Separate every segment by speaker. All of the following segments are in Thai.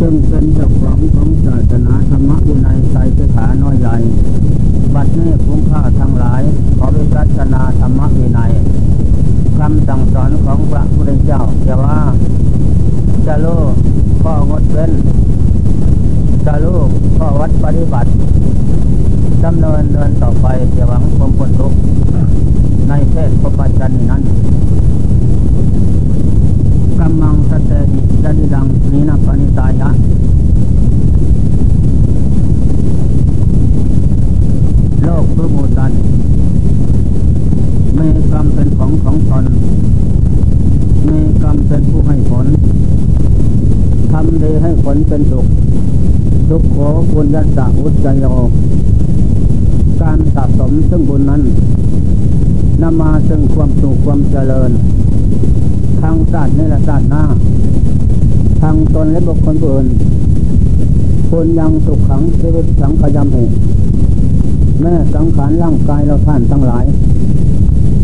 Speaker 1: ซึ่งเป็นเจ้าของของศาสนาธรรมะวินัยไตรสิกขาน้อยใหญ่ บัดนี้คุ้มค่าทั้งหลาย ขอวิจัชนาธรรมวินัยคำสั่งสอนของพระพุทธเจ้าจะว่าจะรู้ข้องดเว้นจะรู้ข้อวัดปฏิบัติดำเนินเดินต่อไปเสียหวังความพ้นทุกข์ในเพศพระจันนี้นั้นกำมังสเตหิจดิดังนีนาปนิตายะ โลกคือมูสัตว์มีกรรมเป็นของของตนมีกรรมเป็นผู้ให้ผลทำดีให้ผลเป็นสุขทุกโขบุญยัสสะอุจจโยการสะสมซึ่งบุญนั้นนำมาซึ่งความสุขความเจริญ ทางศาสตร์ในละศาสตร์หน้า ทางตนและบุคคลอื่นคุณยังสุขขังชีวิตสังขยำเหตุ แม่สังขารร่างกายเราท่านทั้งหลาย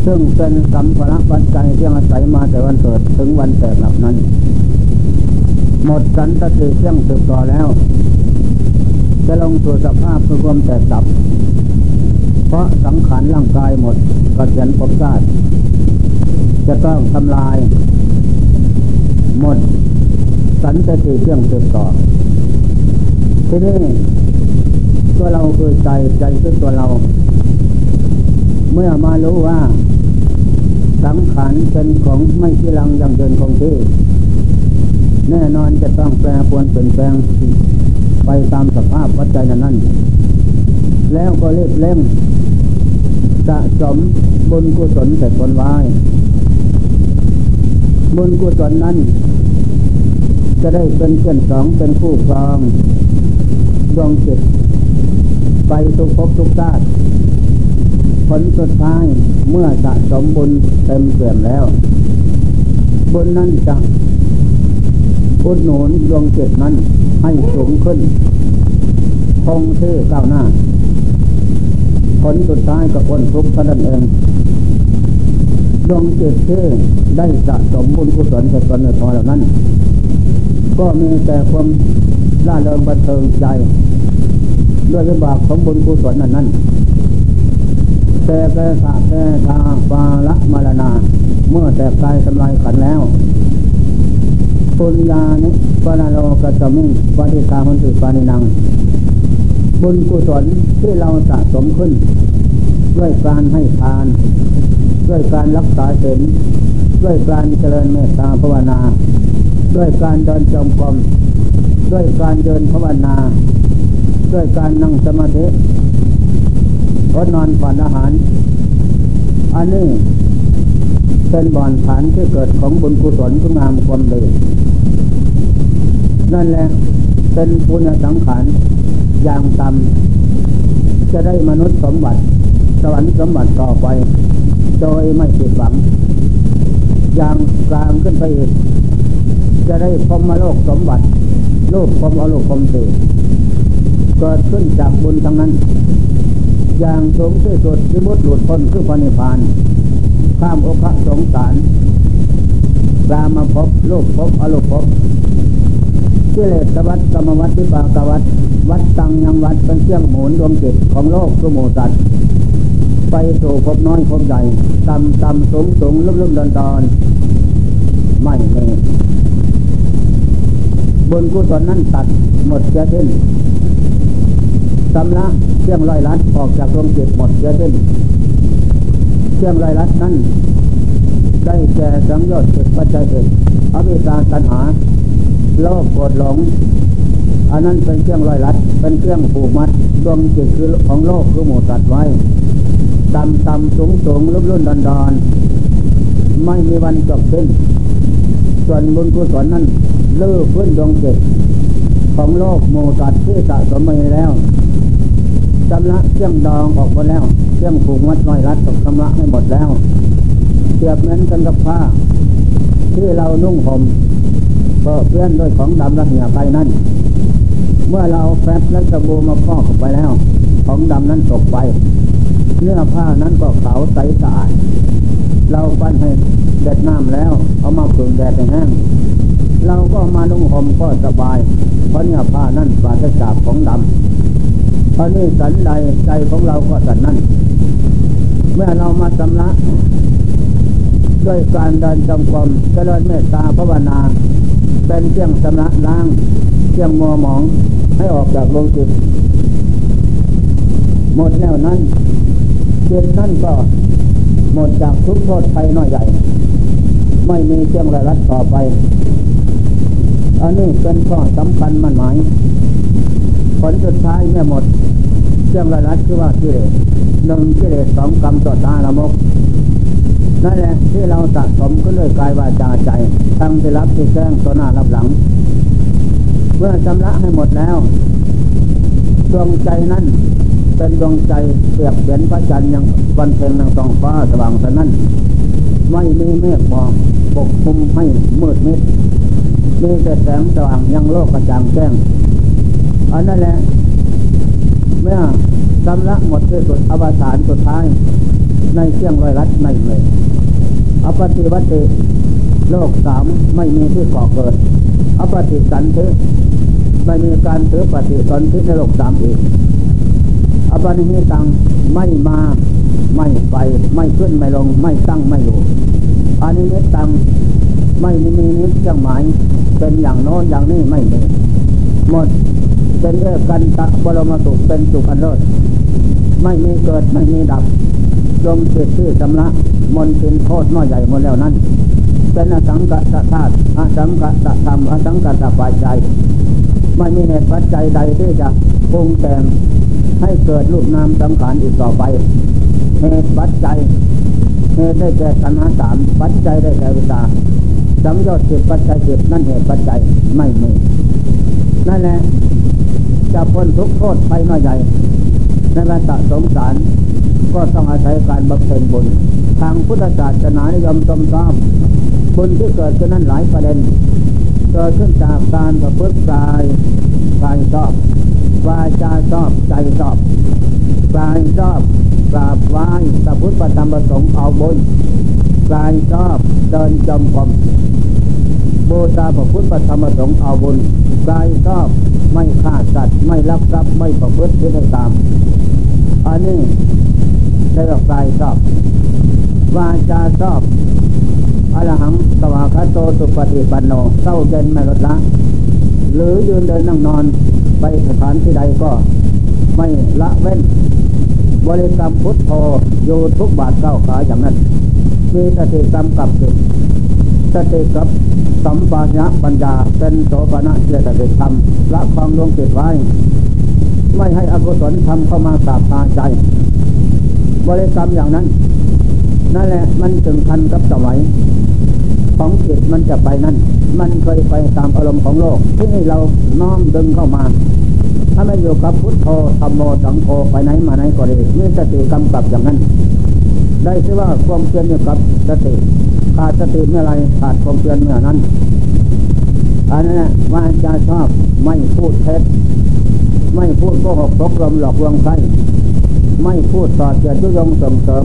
Speaker 1: ซึ่งเป็นสัมภาระปัจจัยที่อาศัยมาแต่วันเกิดถึงวันแตกหลับนั้น หมดสันตติเที่ยงสืบต่อแล้ว จะลงสู่สภาพคือความแตกดับ เพราะสังขารร่างกายหมดกระเสียนภพชาติจะต้องทำลาย หมดสันตติเที่ยงสืบต่อทีนี้ ตัวเราคือใจใจคือตัวเรา เมื่อมารู้ว่า สังขารเป็นของไม่ที่ลังยังเดินคงที่แน่นอนจะต้องแปรปวนเปลี่ยนแปลงไปตามสภาพปัจจัยนั้น แล้วก็เรียบเร่งสะสมบุญกุศลแต่ตนไว้บุญกุศลนั้น จะได้เป็นเพื่อนสองเป็นคู่ครองดวงจิต ไปทุกภพทุกชาติผลสุดท้ายเมื่อสะสมบุญเต็มเปี่ยมแล้ว บุญนั้นจะอุดหนุนดวงจิตนั้นให้สูงขึ้น คงที่ก้าวหน้า ผลสุดท้ายก็พ้นทุกข์เท่านั้นเองดวงจิตที่ได้สะสมบุญกุศลแต่ตนในพอเหล่านั้น ก็มีแต่ความล่าเริงบันเทิงใจ ด้วยวิบากของบุญกุศลนั้นนั้นแต่แกสะแกทาปาละมรณา เมื่อแต่กายทำลายขันแล้วปุญญานิปนาโลกัตมิงปฏิตามันติปานินัง บุญกุศลที่เราสะสมขึ้น ด้วยการให้ทาน ด้วยการรักษาศีลด้วยการเจริญเมตตาภาวนา ด้วยการเดินจงกรมด้วยการเดินภาวนา ด้วยการนั่งสมาธิอดนอนผ่อนอาหาร อันนี้เป็นบ่อนฐานที่เกิดของบุญกุศลคุณงามความดีนั่นแหละเป็นปุญสังขารอย่างต่ำจะได้มนุษย์สมบัติ สวรรค์สมบัติต่อไป โดยไม่ผิดหวัง อย่างกลางขึ้นไปอีกจะได้พรมโลกสมบัติ โลกพรมอโลกพรมตี เกิดขึ้นจากบุญทั้งนั้น อย่างสูงที่สุดที่มุดหลุดพ้นคือพระนิพพาน ข้ามโอคะสงสารกามาพบโลกพบอโลกพบกิเลสวัฏกรรมวัฏวิปากวัฏวัดตังยังวัดเป็นเครื่องหมุนดวงจิตของโลกสุโมสัตว์ไปสู่พบน้อยพบใหญ่ต่ำต่ำสูงสูงลุ่มลุ่มดอนดอนไม่มีบุญกุศลนั้นตัดหมดเสียสิ้น สำละเครื่องลอยลัดออกจากดวงจิตหมดเสียสิ้นเครื่องลอยลัดนั้นได้แก่สังโยชน์เกิดปัจจัยเกิดอวิชาตัณหาโลภโกรธหลง อันนั้นเป็นเครื่องลอยลัด เป็นเครื่องผูกมัดดวงจิตคือของโลกคือหมูสัตว์ไว้ต่ำต่ำสูงสูงลุ่มลุ่นดอนดอนไม่มีวันจบสิ้น ส่วนบุญกุศลนั้นเลื่อพื้นดวงจิตของโลกหมูสัตว์ที่สะสมมาแล้ว ชำระเครื่องดองออกหมดแล้ว เครื่องผูกมัดลอยลัดตกชำระให้หมดแล้วรียบเหมือนกันกับผ้า ที่เรานุ่งห่มก็เพื่อนด้วยของดำระเหี่ยไปนั่น เมื่อเราแฟบและสบู่มาพอกเข้าไปแล้ว ของดำนั้นตกไป เนื้อผ้านั้นก็ขาวใสสะอาดเราปั้นให้เด็ดน้ำแล้ว เอามาผึ่งแดดให้แห้งเราก็มานุ่งห่มก็สบาย เพราะเนื้อผ้านั้นปราศจากของดำ เพราะนี่สันใดใจของเราก็สันนั้น เมื่อเรามาสำละด้วยการเดินจงกรมเจริญเมตตาภาวนา เป็นเครื่องสำระล้างเครื่องมัวหมองให้ออกจากดวงจิตหมดแล้วนั้นจิตนั่นก็หมดจากทุกโทษภัยน้อยใหญ่ ไม่มีเครื่องระลัดต่อไปอันนี้เป็นข้อสำคัญมันหมาย ผลสุดท้ายเมื่อหมดเครื่องระลัดคือว่ากิเลสหนึ่งกิเลสสองกรรมต่อตาละมกนั่นแหละที่เราสะสมขึ้นด้วยกายวาจาใจทั้งที่รับที่แจ้งต่อหน้ารับหลัง เมื่อชำระให้หมดแล้วดวงใจนั้นเป็นดวงใจเปรียบเหมือนพระจันทร์ยังวันเพ็ญนังสองฟ้าสว่างสนั่นไม่มีเมฆหมอกปกคลุมให้มืดมิดมีแต่แสงสว่างยังโลกกระจ่างแจ้ง อันนั้นแหละ เมื่อชำระหมดที่สุดอวสานสุดท้าย ในเครื่องรอยรัดในเลยอปฏิวัติโลกสามไม่มีที่ก่อเกิด อปฏิสันติไม่มีการถือปฏิสนธิในโลกสามอีกอปนิหิตังไม่มาไม่ไปไม่ขึ้นไม่ลงไม่ตั้งไม่อยู่อานิมิตตังไม่มีนิจจังหมายเป็นอย่างโน้นอย่างนี้ไม่มีหมด เป็นเอกกันตะบรมสุขเป็นสุขอันเลิศไม่มีเกิดไม่มีดับจมจิตที่ชำระมนทินโทษน้อยใหญ่หมดแล้วนั้น เป็นอสังกัตธาตุอสังกัตธรรมอสังกัตปัจจัยไม่มีเหตุปัจจัยใดที่จะปรุงแต่งให้เกิดรูปนามสังขารอีกต่อไป เหตุปัจจัยเหตุได้แก่สันหาสามปัจจัยได้แก่วิชาสังโยชน์สิบปัจจัยสิบนั่นเหตุปัจจัยไม่มีนั่นแหละ จะพ้นทุกโทษภัยน้อยใหญ่ในวัฏสงสาร ก็ต้องอาศัยการบำเพ็ญบุญ ทางพุทธศาสนานิยมชมชอบบุญที่เกิดขึ้นนั้นหลายประเด็น เกิดขึ้นจากการประพฤติกายกายชอบวาจาชอบใจชอบกายชอบกราบไหว้พระพุทธธรรมประสงค์เอาบุญกายชอบเดินจมกรม บูชาพระพุทธธรรมประสงค์เอาบุญกายชอบไม่ฆ่าสัตว์ไม่ลักทรัพย์ไม่ประพฤติที่ตามอันนี้ได้รักายชอบวาจาชอบอรหังสวาคาโตสุปฏิปันโนเศร้าเย็นไม่ลดละ หรือยืนเดินนั่งนอนไปสถานที่ใดก็ไม่ละเว้น บริกรรมพุทโธอยู่ทุกบาทเก้าขาอย่างนั้นมีสติกรรมกับจิต สติกับสัมปาญะปัญญาเป็นโสภณะเจตสิกธรรมละความดวงจิตไว้ ไม่ให้อกุศลทำเข้ามาสาบตาใจ บริกรรมอย่างนั้น นั่นแหละมันถึงทันกับสมัย ของจิตมันจะไปนั่น มันเคยไปตามอารมณ์ของโลก ที่นี่เราน้อมดึงเข้ามา ถ้าไม่อยู่กับพุทโธธรรมโมสังโฆไปไหนมาไหนก็ดีมีสติกำกับอย่างนั้น ได้ชื่อว่าความเพียรอยู่กับสติ ขาดสติเมื่อไรขาดความเพียรเมื่อนั้นอันนั้นว่าจะชอบไม่พูดเท็จไม่พูดโกหกตกลมหลอกลวงใครไม่พูดต่อเกียรติยงส่งเสริม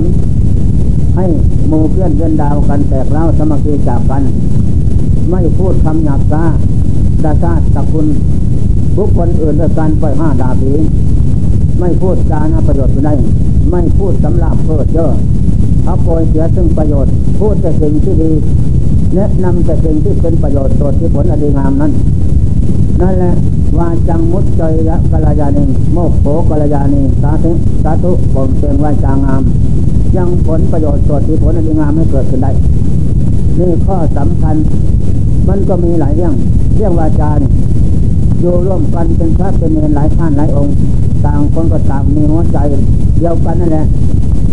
Speaker 1: ให้หมู่เพื่อนเพื่อนดาวกันแตกเล้าสมัครจากกัน ไม่พูดคำหยาบซาดาซาตะคุณบุคคลอื่นด้วยการปล่อยห้าดาบีไม่พูดการประโยชน์ได้ ไม่พูดสำหรับเพิดเยอ เอาโปรยเสียซึ่งประโยชน์ พูดแต่สิ่งที่ดีแนะนำแต่สิ่งที่เป็นประโยชน์ตัวที่ผลอดีงามนั้นนั่นแหละวาจังมุตจยะกัลยาณิโมกโขกัลยาณิสาธุสาธุผมเสียงวาจางาม ยังผลประโยชน์ตัวที่ผลอดีงามให้เกิดขึ้นได้นี่ข้อสำคัญ มันก็มีหลายเรื่อง เรื่องวาจาเนี่ยอยู่ร่วมกันเป็นพระเป็นเนรหลายท่านหลายองค์ ต่างคนก็ต่างมีหัวใจเดียวกันนั่นแหละ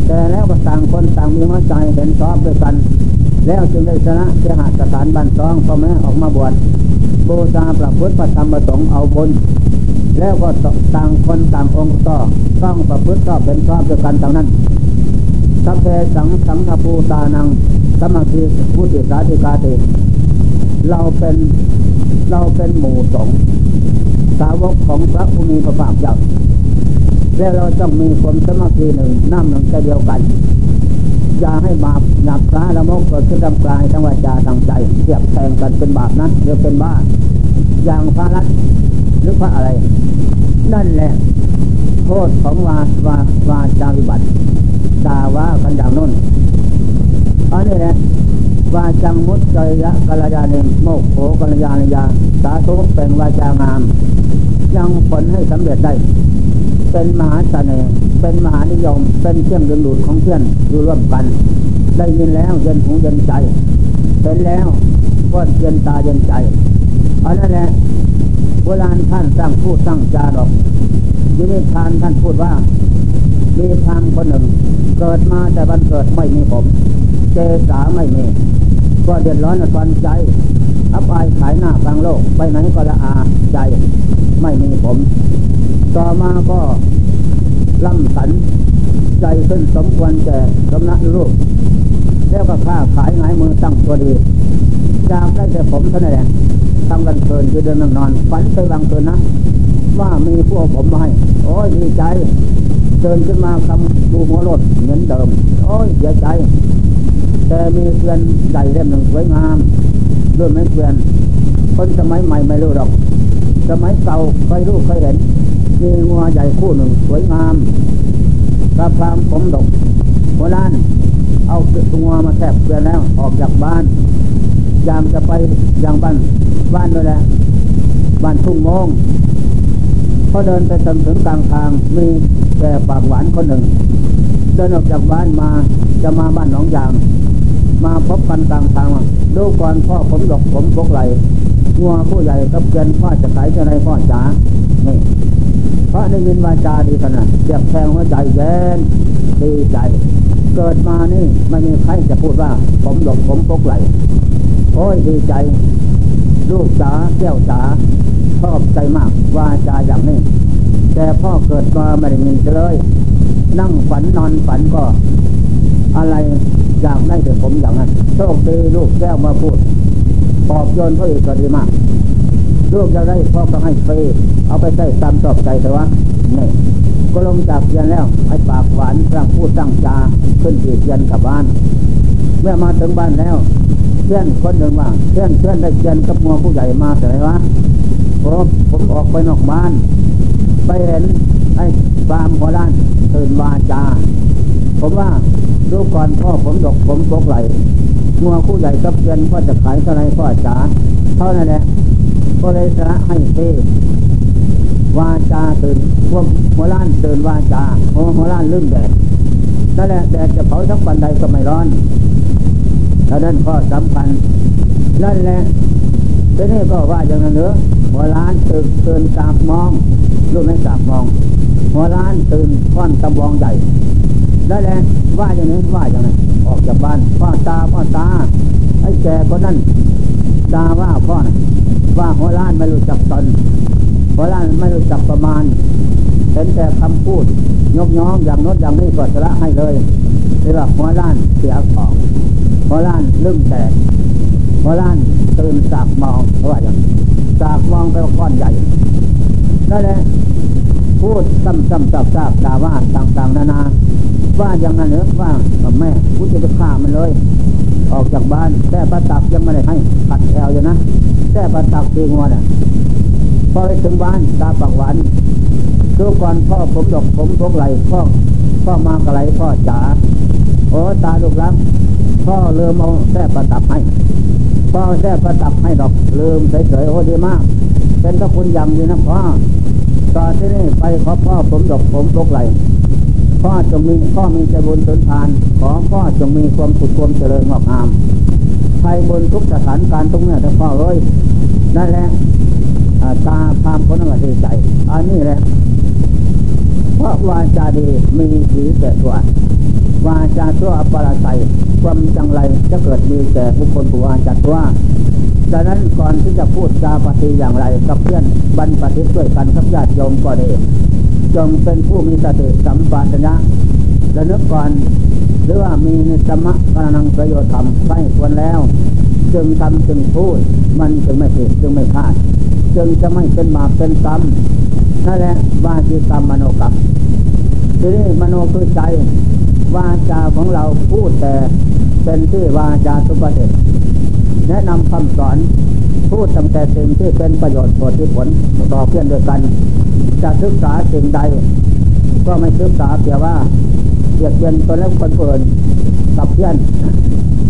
Speaker 1: แต่แล้วก็ต่างคนต่างมีหัวใจเห็นชอบด้วยกัน แล้วจึงได้ชนะเสหาสถานบันซองพ่อแม่ออกมาบวชบูชาพระพุทธพระธรรมประสงค์เอาบุญแล้วก็ต่างคนต่างองค์ต่อต้องประพฤติชอบเป็นชอบด้วยกันต่างนั้นสัพเพสังสังฆปูตานังสมาธิพุทธิสาธิกาติเราเป็นเราเป็นหมู่สงสาวกของพระผู้มีพระภาคเจ้า แล้วเราต้องมีความสมาธิหนึ่งน้ำหนึ่งใจเดียวกัน อย่าให้บาปหนักร้าละมกเกิดขึ้นทำกลายทั้งวาจาทั้งใจเทียบแทงกันเป็นบาปนั้นหรือเป็นบ้าอย่างพระรัตหรือพระอะไร นั่นแหละ โทษของวาวาวาจาวิบัติด่าว่ากันอย่างน้นอันนี้แหละวาจังมุตเจยะกัลยาณิโมกโขกัลยาณยา สาธุเป็นวาจางาม ยังผลให้สำเร็จได้ เป็นมหาเสน่ห์เป็นมหานิยม เป็นเครื่องดึงดูดของเพื่อนอยู่ร่วมกัน ได้ยินแล้วเย็นหูเย็นใจเห็นแล้วก็เย็นตาเย็นใจอันนั้นแหละโบราณท่านสร้างพูดสร้างจาดอกยินิทานท่านพูดว่า มีพรามคนหนึ่ง เกิดมาแต่บันเกิดไม่มีผม เจสาไม่มี ก็เดือดร้อนตอนใจ อับอายขายหน้ากลางโลก ไปไหนก็ละอาใจไม่มีผม ต่อมาก็ล่ำสันใจขึ้นสมควรแก่สำนักรูป แล้วก็ค้าขายงายมือตั้งตัวดีจากได้แต่ผมเท่านั้นแหละทำกันเพลินคือเดินนอน ฝันไปบางคืนนะ ว่ามีพวกผมมาให้ โอ้ยดีใจเดินขึ้นมาคำดูหัวรถเหมือนเดิม โอ้ยเสียใจ แต่มีเพื่อนใหญ่เล่มหนึ่งสวยงาม ด้วยไม่เพื่อนคนสมัยใหม่ไม่รู้หรอก สมัยเก่าเคยรู้เคยเห็น มีงัวใหญ่คู่หนึ่งสวยงามกระพรามผมดกหัวล้านเอางัวมาแทบเพื่อนแล้วออกจากบ้าน ยามจะไปยังบ้านบ้านด้วยแหละบ้านทุ่งมงพอเดินไปถึงถึงกลางทางมีแก่ปากหวานคนหนึ่ง เดินออกจากบ้านมาจะมาบ้านหนองยาง มาพบกันกลางทางดูก่อนพ่อผมดกผมพกไหลงัวผู้ใหญ่กับเกินพ่อจะขายจะไรพ่อจ๋านี่เพราะได้ยินวาจาดีขนาดเจ็บแทงหัวใจแย้นดีใจ เกิดมานี่ไม่มีใครจะพูดว่า ผมดกผมพกไหลโอ้ยดีใจ ลูกจ๋าแก้วจ๋าชอบใจมากวาจาอย่างนี้ แต่พ่อเกิดมาไม่ได้ยินเลย นั่งฝันนอนฝันก็ อะไรอยากได้แต่ผมอย่างนั้นโชคดีลูกแก้วมาพูดปอบโยนพ่ออีกก็ดีมากลูกจะได้พ่อก็ให้ฟรีเอาไปใส่ตามชอบใจแต่ว่านี่ก็ลงจากเรียนแล้วไอ้ปากหวานสร้างพูดสร้างจาขึ้นอีเรียนกลับบ้าน เมื่อมาถึงบ้านแล้วเพื่อนคนหนึ่งว่าเพื่อนเพื่อนได้เรียนกับมัวผู้ใหญ่มาแต่ไหนวะผมผมออกไปนอกบ้าน ไปเห็นไอ้ฟาร์มหัวล้านตื่นวาจา ผมว่าดูก่อนพ่อผมดกผมปกไหลมัวผู้ใหญ่กับเพื่อนพ่อจะขายเท่าไรพ่อจ๋าเท่านั้นแหละก็เลยสละให้เทวาจาตื่นพวกหัวล้านตื่นวาจาหัวหัวล้านลืมแดดนั่นแหละแดดจะเผาทั้งปันใดก็ไม่ร้อนแล้วนั่นก็สำคัญนั่นแหละทีนี้ก็ว่าอย่างนั้นเนอะหัวล้านตื่นตื่นสาบมองรู้ไหมสาบมอง หัวล้านตื่นค่อนตะบองใหญ่ นั่นแหละว่าอย่างนี้ว่าอย่างนั้นออกจากบ้านพ่อตาพ่อตาไอ้แกคนนั้นตาว่าพ่อนะว่าหัวล้านไม่รู้จักตนหัวล้านไม่รู้จักประมาณเห็นแต่คำพูดยกย้องอย่างน้นอย่างนี้ก็สละให้เลยเรียกว่าหัวล้านเสียของหัวล้านลึ่งแตกหัวล้านตื่นสากมองเพราะว่าอย่างสากมองไปว่าก้อนใหญ่นั่นแหละพูดซ้ำๆซับๆด่าว่าต่างๆ นานา ว่าอย่างนั้นเหรอว่ากับแม่กูจะไปฆ่ามันเลย ออกจากบ้านแต่ประตักยังไม่ได้ให้ขัดแอวอยู่นะแต่ประตักตีงวนอะพอไปถึงบ้านตาปากหวานดูก่อนพ่อผมดอกผมพกไหลพ่อพ่อมากระไรพ่อจ๋าโอ้ตาลูกรักพ่อเริ่มเอาแท่ประตับให้พ่อแท่ประตับให้ดอกลืมเฉยๆโอ้ดีมาก เป็นพระคุณย่างนี้นะพ่อตอนที่นี่ไปขอพ่อผมดอกผมพกไหล พ่อจงมีพ่อมีใจบุญสุนทาน ขอพ่อจงมีความสุขความเจริญงอกงามไทยบนทุกสถานการณ์ตรงนี้แต่พ่อเอ้ยนั่นแหละตาพามคนนั้นก็ดีใจ อันนี้แหละ เพราะวาจาดีมีสีแก่ตัววาจาตัวอปราศัยความจังไรจะเกิดมีแก่บุคคลผู้วาจาตัวดังนั้นก่อนที่จะพูดจาปฏิอย่างไรกับเพื่อนบรรปฏิด้วยกันกับญาติโยมก็ดี จงเป็นผู้มีสติสัมปชัญญะและนึกก่อนหรือว่ามีนิสมะกรนังประโยชน์ธรรมใช้ควรแล้ว จึงทำจึงพูด มันจึงไม่ผิดจึงไม่พลาด จึงจะไม่เป็นบาปเป็นกรรมนั่นแหละวาจีกรรมมโนกรรมทีนี้มโนคือใจวาจาของเราพูดแต่เป็นที่วาจาสุปเดชแนะนำคำสอนพูดตั้งแต่สิ่งที่เป็นประโยชน์ผลที่ผลต่อเพื่อนด้วยกัน จะศึกษาสิ่งใด ก็ไม่ศึกษาเพียงว่าเบียดเบียนตัวแล้คนเปิดกับเพื่อน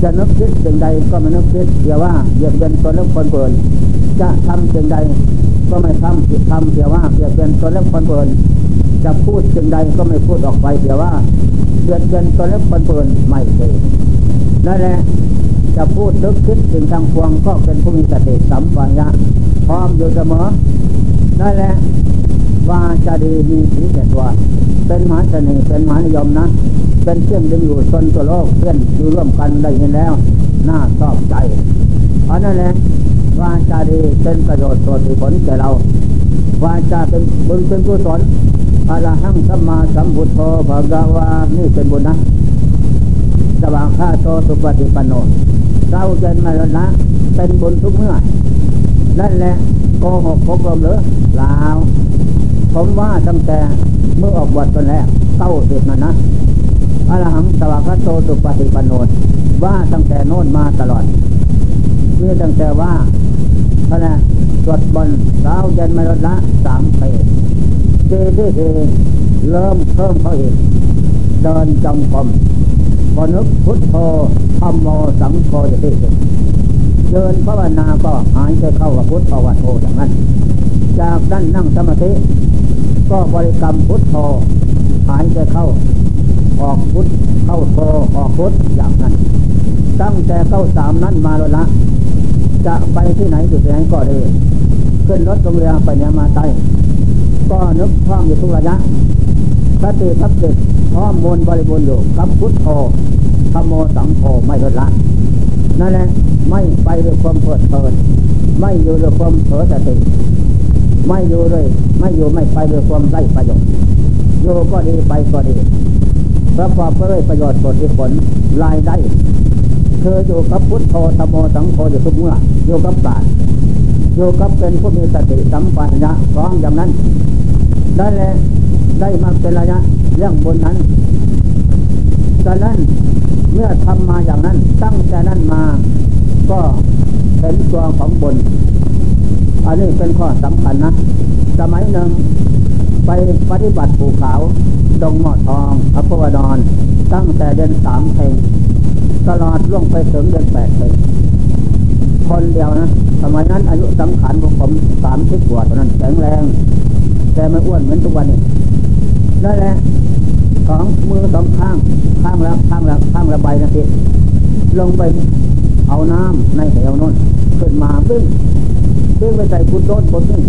Speaker 1: จะนึกคิดสิ่งใดก็ไม่นึกคิดเพียงว่าเบียดเบียนตัวแล้คนเปิดจะทำสิ่งใด ก็ไม่ทำผิดทำเพียงว่าเบียดเบียนตัวแล้คนเปิดจะพูดสิ่งใดก็ไม่พูดออกไปเพียงว่าเบียดเบียนตัวแล้คนเปิดไม่เคยนั่นแหละจะพูดนึกคิดสิ่งทางพวงก็เป็นผู้มีสติสัมปัญญะพร้อมอยู่เสมอนั่นแหละ วาจะดีมีสีเด็ดว่าเป็นมหาเสน่ห์เป็นมหานิยมนะ เป็นเครื่องดึงอยู่ชนตัวโลกเพื่อนอยู่ร่วมกันได้ยินแล้ว น่าชอบใจเพราะนั่นแหละวาจะดีเป็นประโยชน์ตัวที่ผลแก่เรา วาจะเป็นบุญเป็นกุศลอรหังสัมมาสัมพุทโธภะกวานี่เป็นบุญนะสว่างข้าโตสุปฏิปันโนเราเจนมาแล้วนะ เป็นบุญทุกเมื่อ นั่นแหละโกหกพกลมหรือลาว ผมว่าตั้งแต่เมื่อออกบวชตอนแรกเก้าสิบนั่นนะอรหังสวากโตสุปฏิปันโนว่าตั้งแต่โน้นมาตลอดเมีตั้งแต่ว่าพระนะสวดบนเช้าเย็นมาลดละสามปีเจดีเอเริ่มเพิ่มเขาอีกเดินจงกรมพนึกพุทโธธรรมโมสังโฆจะที่สุดเดินภาวนาก็หายใจเข้ากับพุทธภาวโธอย่างนั้น จากนั้นนั่งสมาธิ ก็บริกรรมพุทโธหายใจเข้า ออกพุทเข้าโธออกพุทอย่างนั้น ตั้งแต่เข้าสามนั้นมาแล้วละ จะไปที่ไหนจุดไหนก็ไดีขึ้นรถโรงเรือไปเนี่ยมาไตก็นึกพร้อมอยู่ทุกระยะสติทับจิตพร้อมมนบริบูรณ์อยู่กับพุทโธธรรมโมสังโฆไม่ลดละ นั่นแหละไม่ไปด้วยความเพลิดเพลินไม่อยู่ด้วยความเผลอสติ ไม่อยู่ด้วยไม่อยู่ไม่ไปด้วยความไร้ประโยชน์อยู่ก็ดีไปก็ดีประกอบไปด้วยประโยชน์ผลที่ผลรายได้คืออยู่กับพุทโธธรรมโมสังโฆอยู่ทุกเมื่ออยู่กับศาสตร์อยู่กับเป็นผู้มีสติสัมปัญญะพร้อมอย่างนั้นได้แล้วได้มาเป็นระยะเรื่องบนนั้นดังนั้นเมื่อทำมาอย่างนั้นตั้งแต่นั้นมาก็เห็นตัวของบน อันนี้เป็นข้อสำคัญนะ สมัยหนึ่งไปปฏิบัติภูเขาดงหมอทองอภวดรตั้งแต่เดือนสามเพลงตลอดล่วงไปถึงเดือนแปดเพลงคนเดียวนะ สมัยนั้นอายุสังขารของผมสามสิบกว่าตอนนั้นแข็งแรง แต่ไม่อ้วนเหมือนทุกวันนี้ได้แล้วสองมือสองข้าง ข้างแล้วข้างแล้วข้างระบายนะทีลงไปเอาน้ำในเหวน้นขึ้นมาบึ้ง บึ้งไปใส่กุโต้นบนนึง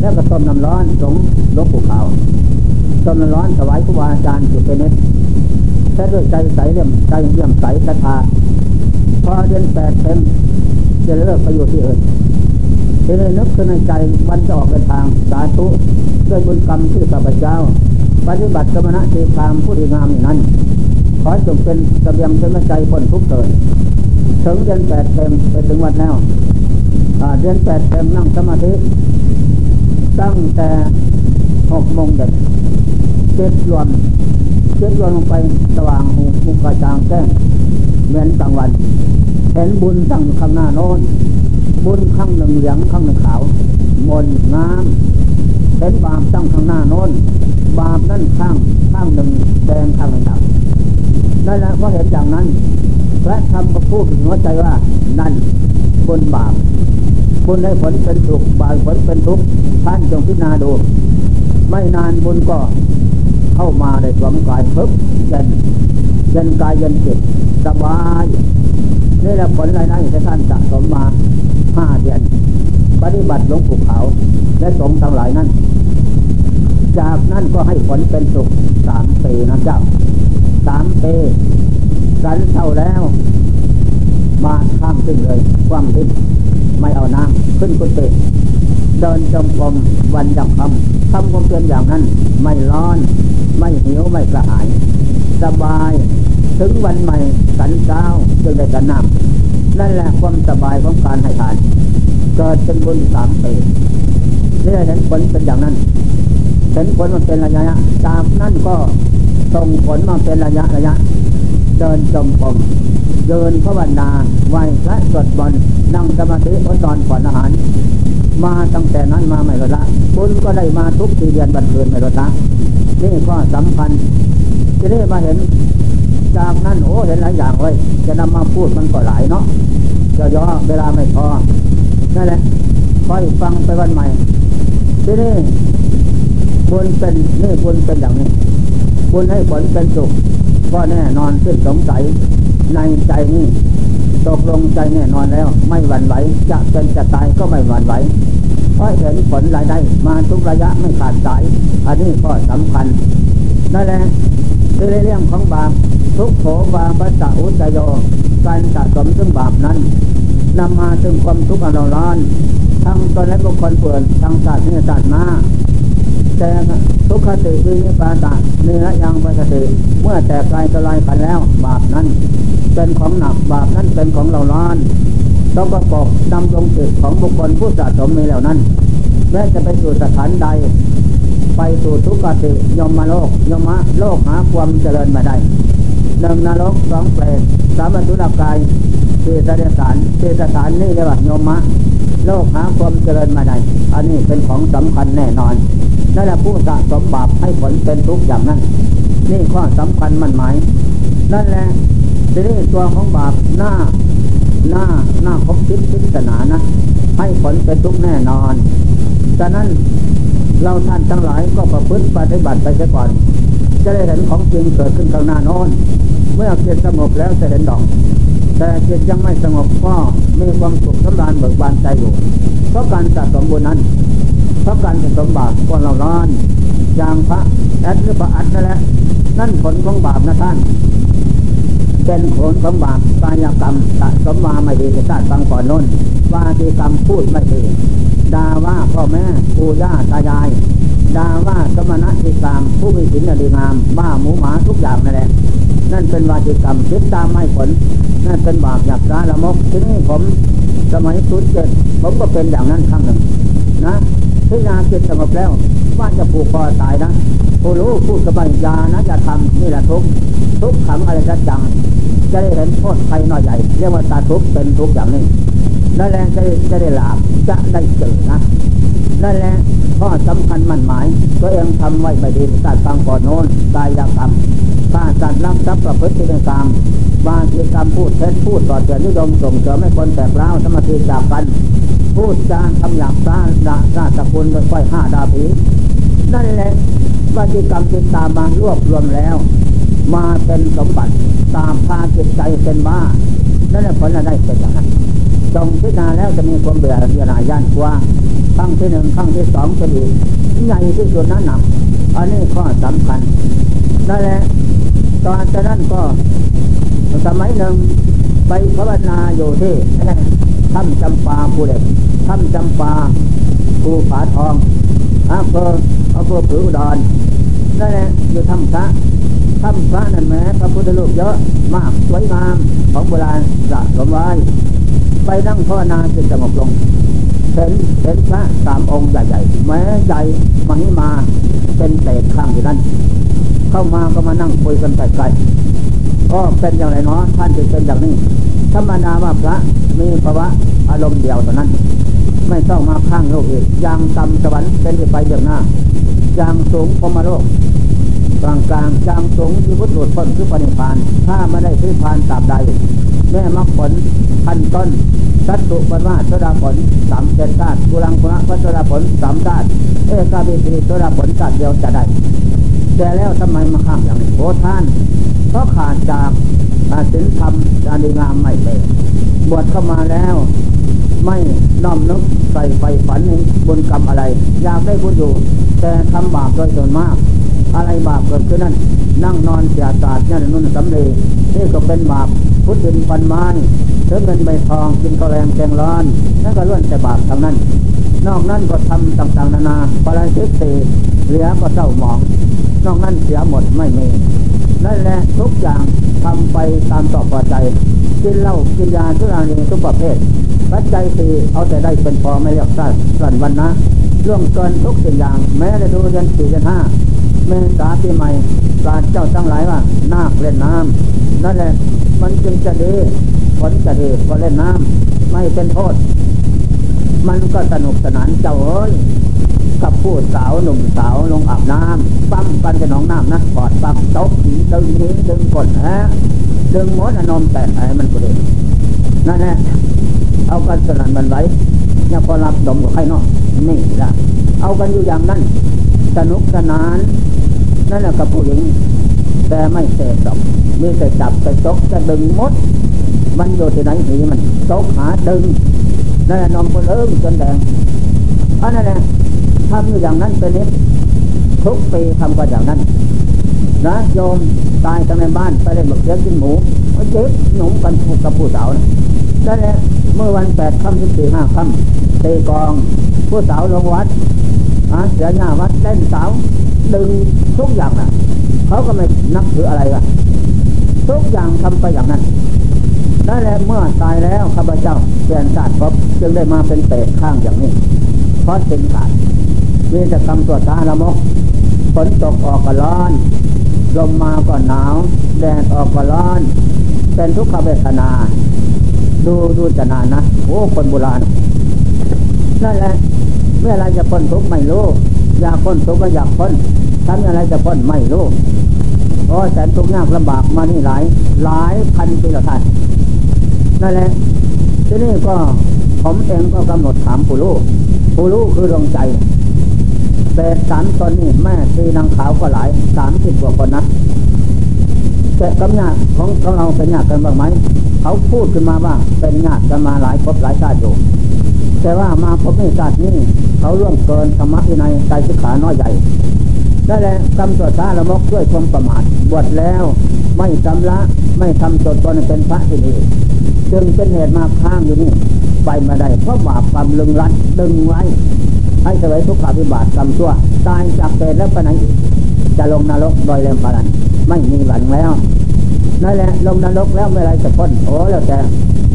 Speaker 1: แล้วก็ต้มน้ำร้อนสงลบภูเขาต้มน้ำร้อนถวายครูบาอาจารย์จุดเป็นเน็ตแค่ด้วยใจใสเลี่ยมใจเลี่ยมใสศรัทธาพอเดือนแปดเต็มจะเลิกไปอยู่ที่อื่นทีนี้นึกขึ้นในใจวันจะออกเดินทางสาธุด้วยบุญกรรมที่ข้าพเจ้า ปฏิบัติสมณะเทพามผู้ดีงามอย่างนั้น ขอจงเป็นสเบียงเป็นใจคนทุกเกิดถึงเดือนแปดเต็มไปถึงวันแล้ว เดือนแปดเต็มนั่งสมาธิ ตั้งแต่หกโมงเด็กเจ็ดรวมเจ็ดรวมลงไปสว่างหูหูกระจางแจ้งเหมือนกลางวัน เห็นบุญตั้งข้างหน้าโน้นบุญข้างหนึ่งเหลืองข้างหนึ่งขาว มนน้ำเห็นบาปตั้งข้างหน้าโน้นบาปนั่นข้างข้างหนึ่งแดงข้างหนึ่งดำนั่นแหละเพราะเห็นอย่างนั้นพระธรรมก็พูดถึงหัวใจว่านั่นบุญบาป บุญได้ผลเป็นสุขบาปผลเป็นทุกข์ท่านจงพิจารณาดู ไม่นานบุญก็เข้ามาในสวมกายพึบเย็นเย็นกายเย็นจิตสบายนี่แหละผลรายได้ที่ท่านสะสมมาห้าเดือนปฏิบัติหลวงปู่ขาและสงฆ์ทั้งหลายนั้น จากนั้นก็ให้ผลเป็นสุขสามปีนะเจ้าสามปีสันเท่าแล้ว มาข้ามขึ้นเลย ความทิ้ง ไม่เอาน้ำขึ้นกุฏิเดินจมกรมวันยังคำทำความเพียรอย่างนั้น ไม่ร้อน ไม่หิวไม่กระหาย สบาย ถึงวันใหม่สันเจ้าจึงได้กันน้ำนั่นแหละความสบายของการให้ทาน เกิดเป็นบุญสามปีนี่เห็นผลเป็นอย่างนั้นเห็นผลมันเป็นระยะจากนั้นก็ส่งผลมาเป็นระยะระยะ เดินจมกรมเดินภาวนาไหวพระสวดบนนั่งสมาธิอดนอนผ่อนอาหาร มาตั้งแต่นั้นมาไม่ลดละบุญก็ได้มาทุกทีเดือนบันเทินไม่ลดละนี่ก็สำคัญจะได้มาเห็นจากนั้นโอ้เห็นหลายอย่างเลยจะนำมาพูดมันก็หลายเนาะจะย่อเวลาไม่พอนั่นแหละค่อยฟังไปวันใหม่ทีนี้บุญเป็นนี่บุญเป็นอย่างนี้บุญให้ผลเป็นสุข ก็แน่นอนขึ้นสงสัยในใจนี่ตกลงใจแน่นอนแล้ว ไม่หวั่นไหวจะเป็นจะตายก็ไม่หวั่นไหวเพราะเห็นผลรายได้มาทุกระยะไม่ขาดสาย อันนี้ก็สำคัญนั่นแหละในเรื่องของบาปทุกโขบาปัสสะอุตโยการสะสมซึ่งบาปนั้นนำมาซึ่งความทุกข์อันร้อนทั้งตนและบุคคลเปื่อนทั้งศาสตร์นี้ศาสตร์มา แต่ทุกขติวินิปาตะเนื้อยังปสติเมื่อแตกลายตะลายกันแล้ว บาปนั้น เป็นของหนักบาปนั้นเป็นของเราร้อนต้องประกอบดำรงจิตของบุคคลผู้สะสมมีแล้วนั้นแม้จะไปสู่สถานใด ไปสู่ทุกขติยมมาโลกยมะโลกหาความเจริญมาได้หนึ่งนรกสองเปรตสามบรรทุกายสี่สเดสารสี่สถานนี่เรียกว่ายมะ โลกหาความเจริญมาได้ อันนี้เป็นของสำคัญแน่นอน นั่นแหละผู้สะสมบาปให้ผลเป็นทุกอย่างนั้น นี่ข้อสำคัญมันหมาย นั่นแหละทีนี้ตัวของบาปหน้าหน้าหน้าคบคิดพิจารณานะ ให้ผลเป็นทุกแน่นอนฉะนั้นเราท่านทั้งหลายก็ประพฤติปฏิบัติไปเสียก่อน จะได้เห็นของจริงเกิดขึ้นข้างหน้าน้นเมื่อจิตสงบแล้วจะเห็นดอก แต่จิตยังไม่สงบก็มีความสุขสำราญเบิกบานใจอยู่เพราะการสะสมบุญนั้น เพราะการสะสมบาปก็เราร้อนอย่างพระแอดหรือพระอัดนั่นแหละนั่นผลของบาปนะท่าน เป็นผลของบาปกายกรรมสะสมมาไม่ดีจะตัดฟังก่อนน้นวาทีกรรมพูดไม่ดีด่าว่าพ่อแม่ปู่ย่าตายายด่าว่าสมณะทิกรรมผู้มีศีลดีงามบ้าหมูหมาทุกอย่างนั่นแหละ นั่นเป็นวาทีกรรมคิดตามไม่ผล นั่นเป็นบาปหยาบร้าละมกทีนี้ผมสมัยสุดเจ็ดผมก็เป็นอย่างนั้นครั้งหนึ่ง นะพิจารณาจิตสงบแล้ว ว่าจะผูกคอตายนะผู้รู้ผู้สบายยานะจะทำนี่แหละทุกทุกขังอะไรจะจังจะได้เห็นโทษใครน้อยใหญ่ เรียกว่าตาทุกเป็นทุกอย่างนี้นั่นแหละจะจะได้หลาบจะได้เจอนะนั่นแหละข้อสำคัญมั่นหมาย ตัวเองทำไว้ไม่ดีตัดฟังก่อนโน้นกายกรรม ฆ่าสัตว์รักทรัพย์ประพฤติในกรรมบางทีกรรมพูดเท็จพูดต่อเตือนนิยมส่งเสริมให้คนแตกร้าวสมาธิจากกัน พูดจาคำหยาบซาดาซาตะกุลโดยค่อยห้าดาผีนั่นแหละวาจิกรรมติดตามมารวบรวมแล้ว มาเป็นสมบัติตามพาจิตใจเป็นบ้านั่นแหละผลอะไรเป็นอย่างนั้นจงพิจารณาแล้วจะมีความเบื่อเบียนาย่านกว่าครั้งที่หนึ่งครั้งที่สองจะดีใหญ่ที่สุดนั้นหนักอันนี้ข้อสำคัญนั่นแหละ ตอนนั้นก็ สมัยหนึ่งไปภาวนาอยู่ที่ถ้ำจำปาภูเล็กถ้ำจำปาภูผาทองอำเภออำเภอผือดอนนั่นแหละอยู่ถ้ำพระถ้ำพระนั่นแม้พระพุทธรูปเยอะมากสวยงามของโบราณสะสมไว้ไปนั่งภาวนาจนสงบลงเห็นเห็นพระสามองค์ใหญ่ๆแม้ใหญ่มหิมาเป็นเศษข้างอยู่นั้น เข้ามาก็มานั่งคุยกันไกลๆก็เป็นอย่างไรเนาะท่านจึงเป็นอย่างนี้ธรรมดาว่าพระมีภาวะอารมณ์เดียวเท่านั้น ไม่ต้องมาข้างโลกอีกอย่างต่ำสวรรค์เป็นไปเบื้องหน้าอย่างสูงพมโลกกลางกลางจางสูงที่พุทธหลุดพ้นคือปณิพาน ถ้าไม่ได้คือพานตาบใด แม่มรรคผลพันต้นสัตตุปวาสดาผลสามเจ็ดชาติกุลังคุณะพัสดาผลสามชาติเอกาบิสีสดาผลชาติเดียวจะได้ แต่แล้วทำไมมาข้างอย่างนี้โอท่านเพราะขาดจากศีลธรรมการดีงามไม่เป็นบวชเข้ามาแล้ว ไม่น้อมนึกใส่ไฟฝันในบุญกรรมอะไร อยากได้บุญอยู่ แต่ทำบาปโดยส่วนมาก อะไรบาปเกิดขึ้นนั่นนั่งนอนเสียศาสตร์นั่นนุ่นสำเร็จนี่ก็เป็นบาปพุทธินปันไม้เถือเงินใบทองกินข้าวแรงแกงร้อนนั่นก็ล้วนแต่บาปทั้งนั้น นอกนั้นก็ทำต่างๆนานาปราชิกเตเหลือก็เศร้าหมอง นอกนั้นเสียหมดไม่มีนั่นแหละทุกอย่างทำไปตามต่อพอใจกินเหล้ากินยาทุรานีทุกประเภทปัจจัยสี่เอาแต่ได้เป็นพอไม่อยกสั้นสั้นวันนะล่วงเกินทุกสิ่งอย่าง แม้จะดูเดือนสี่เดือนห้าเมษาปีใหม่กาเจ้าตั้งหลายว่านาคเล่นน้ำนั่นแหละ มันจึงจะดีผลจะดีก็เล่นน้ำไม่เป็นโทษ มันก็สนุกสนานเจ้าเอ้ยกับผู้สาวหนุ่มสาวลงอาบน้ำปั้มกันจะน้องน้ำนะกอดปักตบดึงนี้ดึงกดฮะดึงมดอนมแต่ไอ้มันก็เลยนั่นแหละเอากันสนันมันไว้เนี่ยพอรับดมกับใครเนาะนี่ละเอากันอยู่อย่างนั้นสนุกสนานนั่นแหละกับผู้หญิง แต่ไม่เสพดอกมีแต่จับแต่จกจะดึงมด มันอยู่ที่ไหนหีมันจกหาดึง นั่นแหละนมคนเอิ่มจนแดงอันนั้นแหละทำอยู่อย่างนั้นเป็นนิดทุกปีทำกันอย่างนั้นนะโยมตายกันในบ้านไปเล่นบักเสียกินหมูเจ็บหนุ่มกันกับผู้สาวนะนั่นแหละเมื่อวันแปดค่ำสิบสี่ห้าค่ำตีกอง ผู้สาวลงวัดอะเสียหน้าวัดเล่นสาวดึงทุกอย่างนะเขาก็ไม่นับถืออะไรกันทุกอย่างทำไปอย่างนั้น นั่นแหละเมื่อตายแล้วข้าพเจ้าเปลี่ยนศาสตร์พบจึงได้มาเป็นเปรตข้างอย่างนี้ เพราะสิ่งขาดมีแต่กรรมตัวตาละมกฝนตกออกก็ร้อน ลมมาก็หนาว แดดออกก็ร้อน เป็นทุกขเวทนา ดูดูจะนานนะโอ้คนโบราณนั่นแหละเมื่อไรจะพ้นทุกข์ไม่รู้ อยากพ้นทุกข์ก็อยากพ้นทำอะไรจะพ้นไม่รู้โอ้แสนทุกข์ยากลำบากมานี่หลาย หลายพันปีแล้วท่าน นั่นแหละที่นี่ก็ผมเองก็กำหนดถามผู้รู้ผู้รู้คือดวงใจเศษสามตนนี่แม่ตีนางขาวก็หลายสามสิบกว่าคนนะแต่กำญาติของของเราเป็นญาติกันบ้างไหมเขาพูดขึ้นมาว่าเป็นญาติกันมาหลายภพหลายชาติอยู่แต่ว่ามาพบในชาตินี้เขาล่วงเกินธรรมะวินัยใจศึกขาน้อยใหญ่ได้แหละกำตัวซาละมกด้วยความประมาทบวชแล้วไม่จำละไม่ทำตนตนเป็นพระที่ดี จึงเป็นเหตุมาข้างอยู่นี่ไปมาได้เพราะบาปความลึงรัดดึงไว้ ให้สวยทุกขาพิบาตกรรมชั่วตายจากเปรตแล้วไปไหน จะลงนรกโดยเร็วพลันไม่มีหวังแล้วนั่นแหละลงนรกแล้วเมื่อไรจะพ้นโอ้แล้วแต่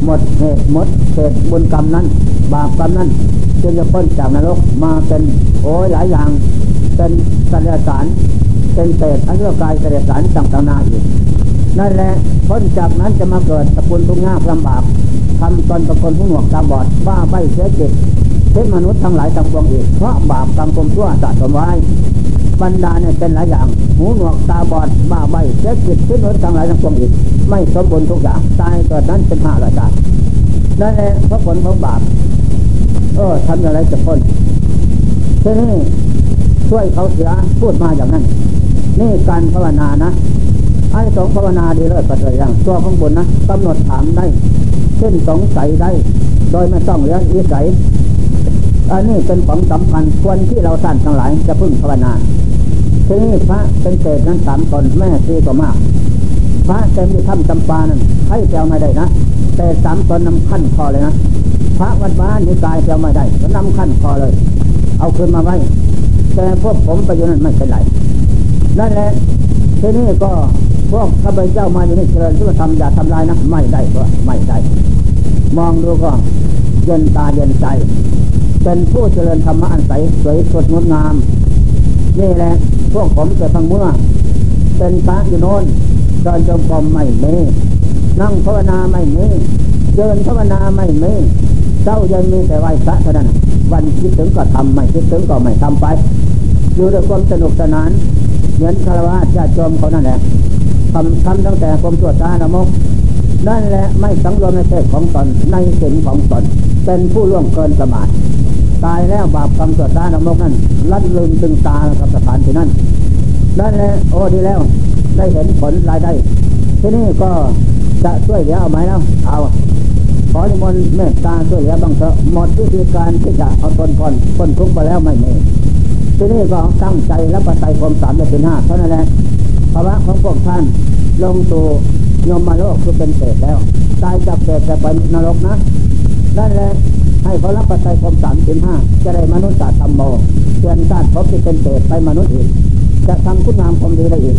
Speaker 1: หมดเหตุหมดเหตุบุญกรรมนั้น บาปกรรมนั้นจึงจะพ้นจากนรกมาเป็นโอ้ยหลายอย่าง เป็นสัตว์สารเป็นเศษอันเรื่องกายเศษสารต่างๆนาอีก นั่นแหละพ้นจากนั้นจะมาเกิดสกุลทุกข์ยากลำบากทำตนเป็นคนผู้หนวกตาบอดบ้าใบเสียจิตเช่นมนุษย์ทั้งหลายทั้งปวงอีกเพราะบาปกรรมกลมชั่วสะสมไว้บรรดาเนี่ยเป็นหลายอย่างหูหนวกตาบอดบ้าใบเสียจิตที่มนุษย์ทั้งหลายทั้งปวงอีก ไม่สมบูรณ์ทุกอย่างตายเกิดนั้นเป็นห้าร้อยชาตินั่นแหละเพราะผลของบาปเออทำอย่างไรจะพ้นทีนี้ช่วยเขาเสียพูดมาอย่างนั้น นี่การภาวนานะ ไอ้สองภาวนาดีเลยปัจจัยอย่างตัวข้างบนนะกำหนดถามได้ เช่นสงสัยได้ โดยไม่ต้องเลี้ยงอิสัยอันนี้เป็นของสำคัญควรที่เราท่านทั้งหลายจะพึ่งภาวนาทีนี้พระเป็นเศษนั้นสามตนแม่ซีก็มาก พระเต็มที่ถ้ำจำปานั้นให้แปลไม่ได้นะแต่สามตนนำขั้นคอเลยนะพระวัดบ้านนี่กายแปลไม่ได้ก็นำขั้นคอเลย เอาคืนมาไว้แต่พวกผมไปอยู่นั้นไม่เป็นไรนั่นแหละทีนี้ก็ พวกข้าพเจ้ามาอยู่นี่เจริญที่ทำอย่าทำลายนะไม่ได้ก็ไม่ได้ มองดูก็เย็นตาเย็นใจ เป็นผู้เจริญธรรมะอันใสสวยสดงดงามนี่แหละพวกผมเกิดทั้งเมื่อ เป็นพระอยู่โน้นเดินจงกรมไม่เมนั่งภาวนาไม่เมเดินภาวนาไม่เมเจ้ายังมีแต่ไหวพระเท่านั้นวันคิดถึงก็ทำไม่คิดถึงก็ไม่ทำไป อยู่ด้วยความสนุกสนาน เหมือนคารวะญาติโยมเขานั่นแหละ ทำทำตั้งแต่ความตัวตาละมกนั่นแหละไม่สังรวมในเพศของตนในสิ่งของตนเป็นผู้ล่วงเกินประมาทตายแล้วบาปกรรมตัวตาละมกนั่นลัดลืมตึงตากับสถานที่นั่นนั่นแหละโอ้ดีแล้วได้เห็นผลรายได้ที่นี้ก็จะช่วยเหลือเอาไหมแล้วเอาขอนิมนต์เมตตาช่วยเหลือบ้างเถอะหมดวิธีการที่จะเอาตนก่อนคนทุกข์ไปแล้วไม่มีที่นี้ก็ตั้งใจรับปัจจัยความสามเดือนห้าเท่านั้นแหละ ภาวะของพวกท่านลงสู่ยมมาโลกคือเป็นเศษแล้ว ตายจากเศษจะไปนรกนะนั่นแหละให้เขารับปัจจัยความสามสิบห้าจะได้มนุษย์ศาสตร์ธรรมโมเปลี่ยนชาติพบที่เป็นเศษไปมนุษย์อีกจะทำคุณงามความดีได้อีก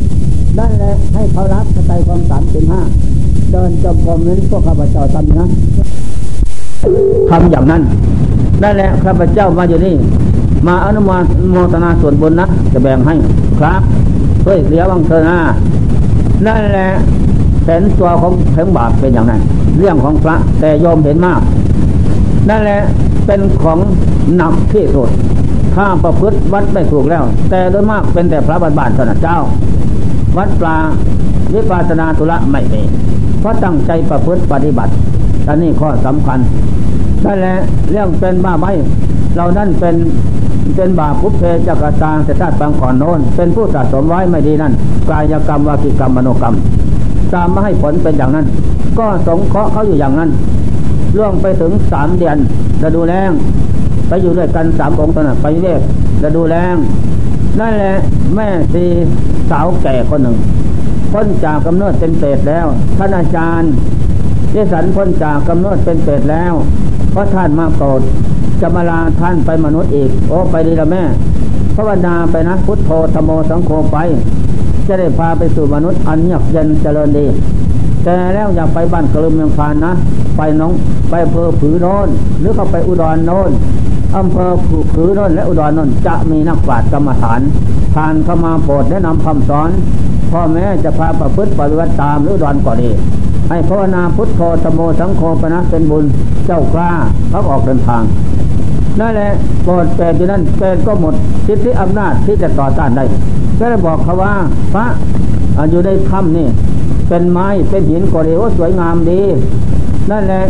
Speaker 1: นั่นแหละให้เขารับสไตความสามสิบห้าเดินจมกรมนั้นพวกข้าพเจ้าทำนะทำอย่างนั้นนั่นแหละข้าพเจ้ามาอยู่นี่มาอนุโมทนาส่วนบนนะจะแบ่งให้ครับ เฮ้ยเสียบังเธอนะนั่นแหละเห็นตัวของเพ่งบาปเป็นอย่างนั้น เรื่องของพระแต่โยมเห็นมาก นั่นแหละเป็นของหนักที่สุดถ้าประพฤติวัดไม่ถูกแล้ว แต่โดยมากเป็นแต่พระบาทบาทเท่านั้นเจ้า วัดปลาวิปัสนาตุละไม่มีเพราะตั้งใจประพฤติปฏิบัติอันนี้ข้อสำคัญนั่นแหละเรื่องเป็นบ้าใบเรานั่นเป็น เป็นบาปุเพจักตาเสตาบางก่อนโน้น เป็นผู้สะสมไว้ไม่ดีนั่น กายกรรมวากิกรรมมโนกรรม ตามมาให้ผลเป็นอย่างนั้น ก็สงเคราะห์เขาอยู่อย่างนั้นล่วงไปถึงสามเดือนจะดูแรงไปอยู่ด้วยกันสามองค์ตอนนั้นไปเรียกจะดูแรงนั่นแหละแม่สีสาวแก่คนหนึ่งพ้นจากกำเนิดเป็นเปรตแล้วท่านอาจารย์เยสันพ้นจากกำเนิดเป็นเปรตแล้ว เพราะท่านมาโปรด จะมาลาท่านไปมนุษย์อีก โอ้ไปดีละแม่ภาวนาไปนะพุทโธธโมสังโฆไป จะได้พาไปสู่มนุษย์อันเงียบเย็นเจริญดี แต่แล้วอย่าไปบ้านกลืมเมืองพานนะ ไปน้องไปอำเภอผือโนนหรือเขาไปอุดรโนนอำเภอผือโนนและอุดรโนนจะมีนักปราชญ์กรรมฐานทานเข้ามาโปรดแนะนำคำสอนพ่อแม่จะพาประพฤติปฏิบัติตามหรือดอุดรก็ดีให้ภาวนาพุทโธธโมสังโฆปนะเป็นบุญเจ้ากล้าพักออกเดินทาง นั่นแหละโปรดแปดอยู่นั่นแปดก็หมดสิทธิอำนาจที่จะต่อต้านได้ก็เลยบอกเขาว่าพระอยู่ในถ้ำนี่ เป็นไม้เป็นหินก็ดีว่าสวยงามดี นั่นแหละ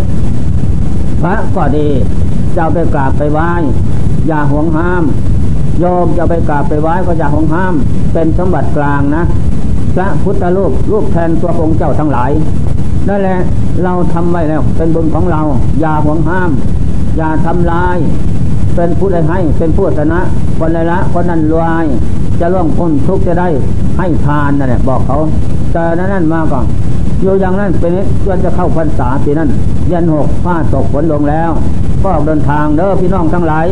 Speaker 1: พระก็ดีจะไปกราบไปไหว้ อย่าห่วงห้าม โยมจะไปกราบไปไหว้ก็อย่าห่วงห้าม เป็นสมบัติกลางนะพระพุทธรูปรูปแทนตัวองค์เจ้าทั้งหลายนั่นแหละเราทำไว้แล้ว เป็นบุญของเรา อย่าห่วงห้าม อย่าทำลาย เป็นผู้ใดให้เป็นผู้ชนะคนใดละคนนั้นรวยจะร่วงพ้นทุกจะได้ให้ทานนั่นแหละบอกเขาแต่นั้นนั่นมาก่อนอยู่อย่างนั้นเป็นจนจะเข้าพรรษาปีนั้นเย็นหกฟ้าตกฝนลงแล้ว ก็ออกเดินทางเด้อพี่น้องทั้งหลาย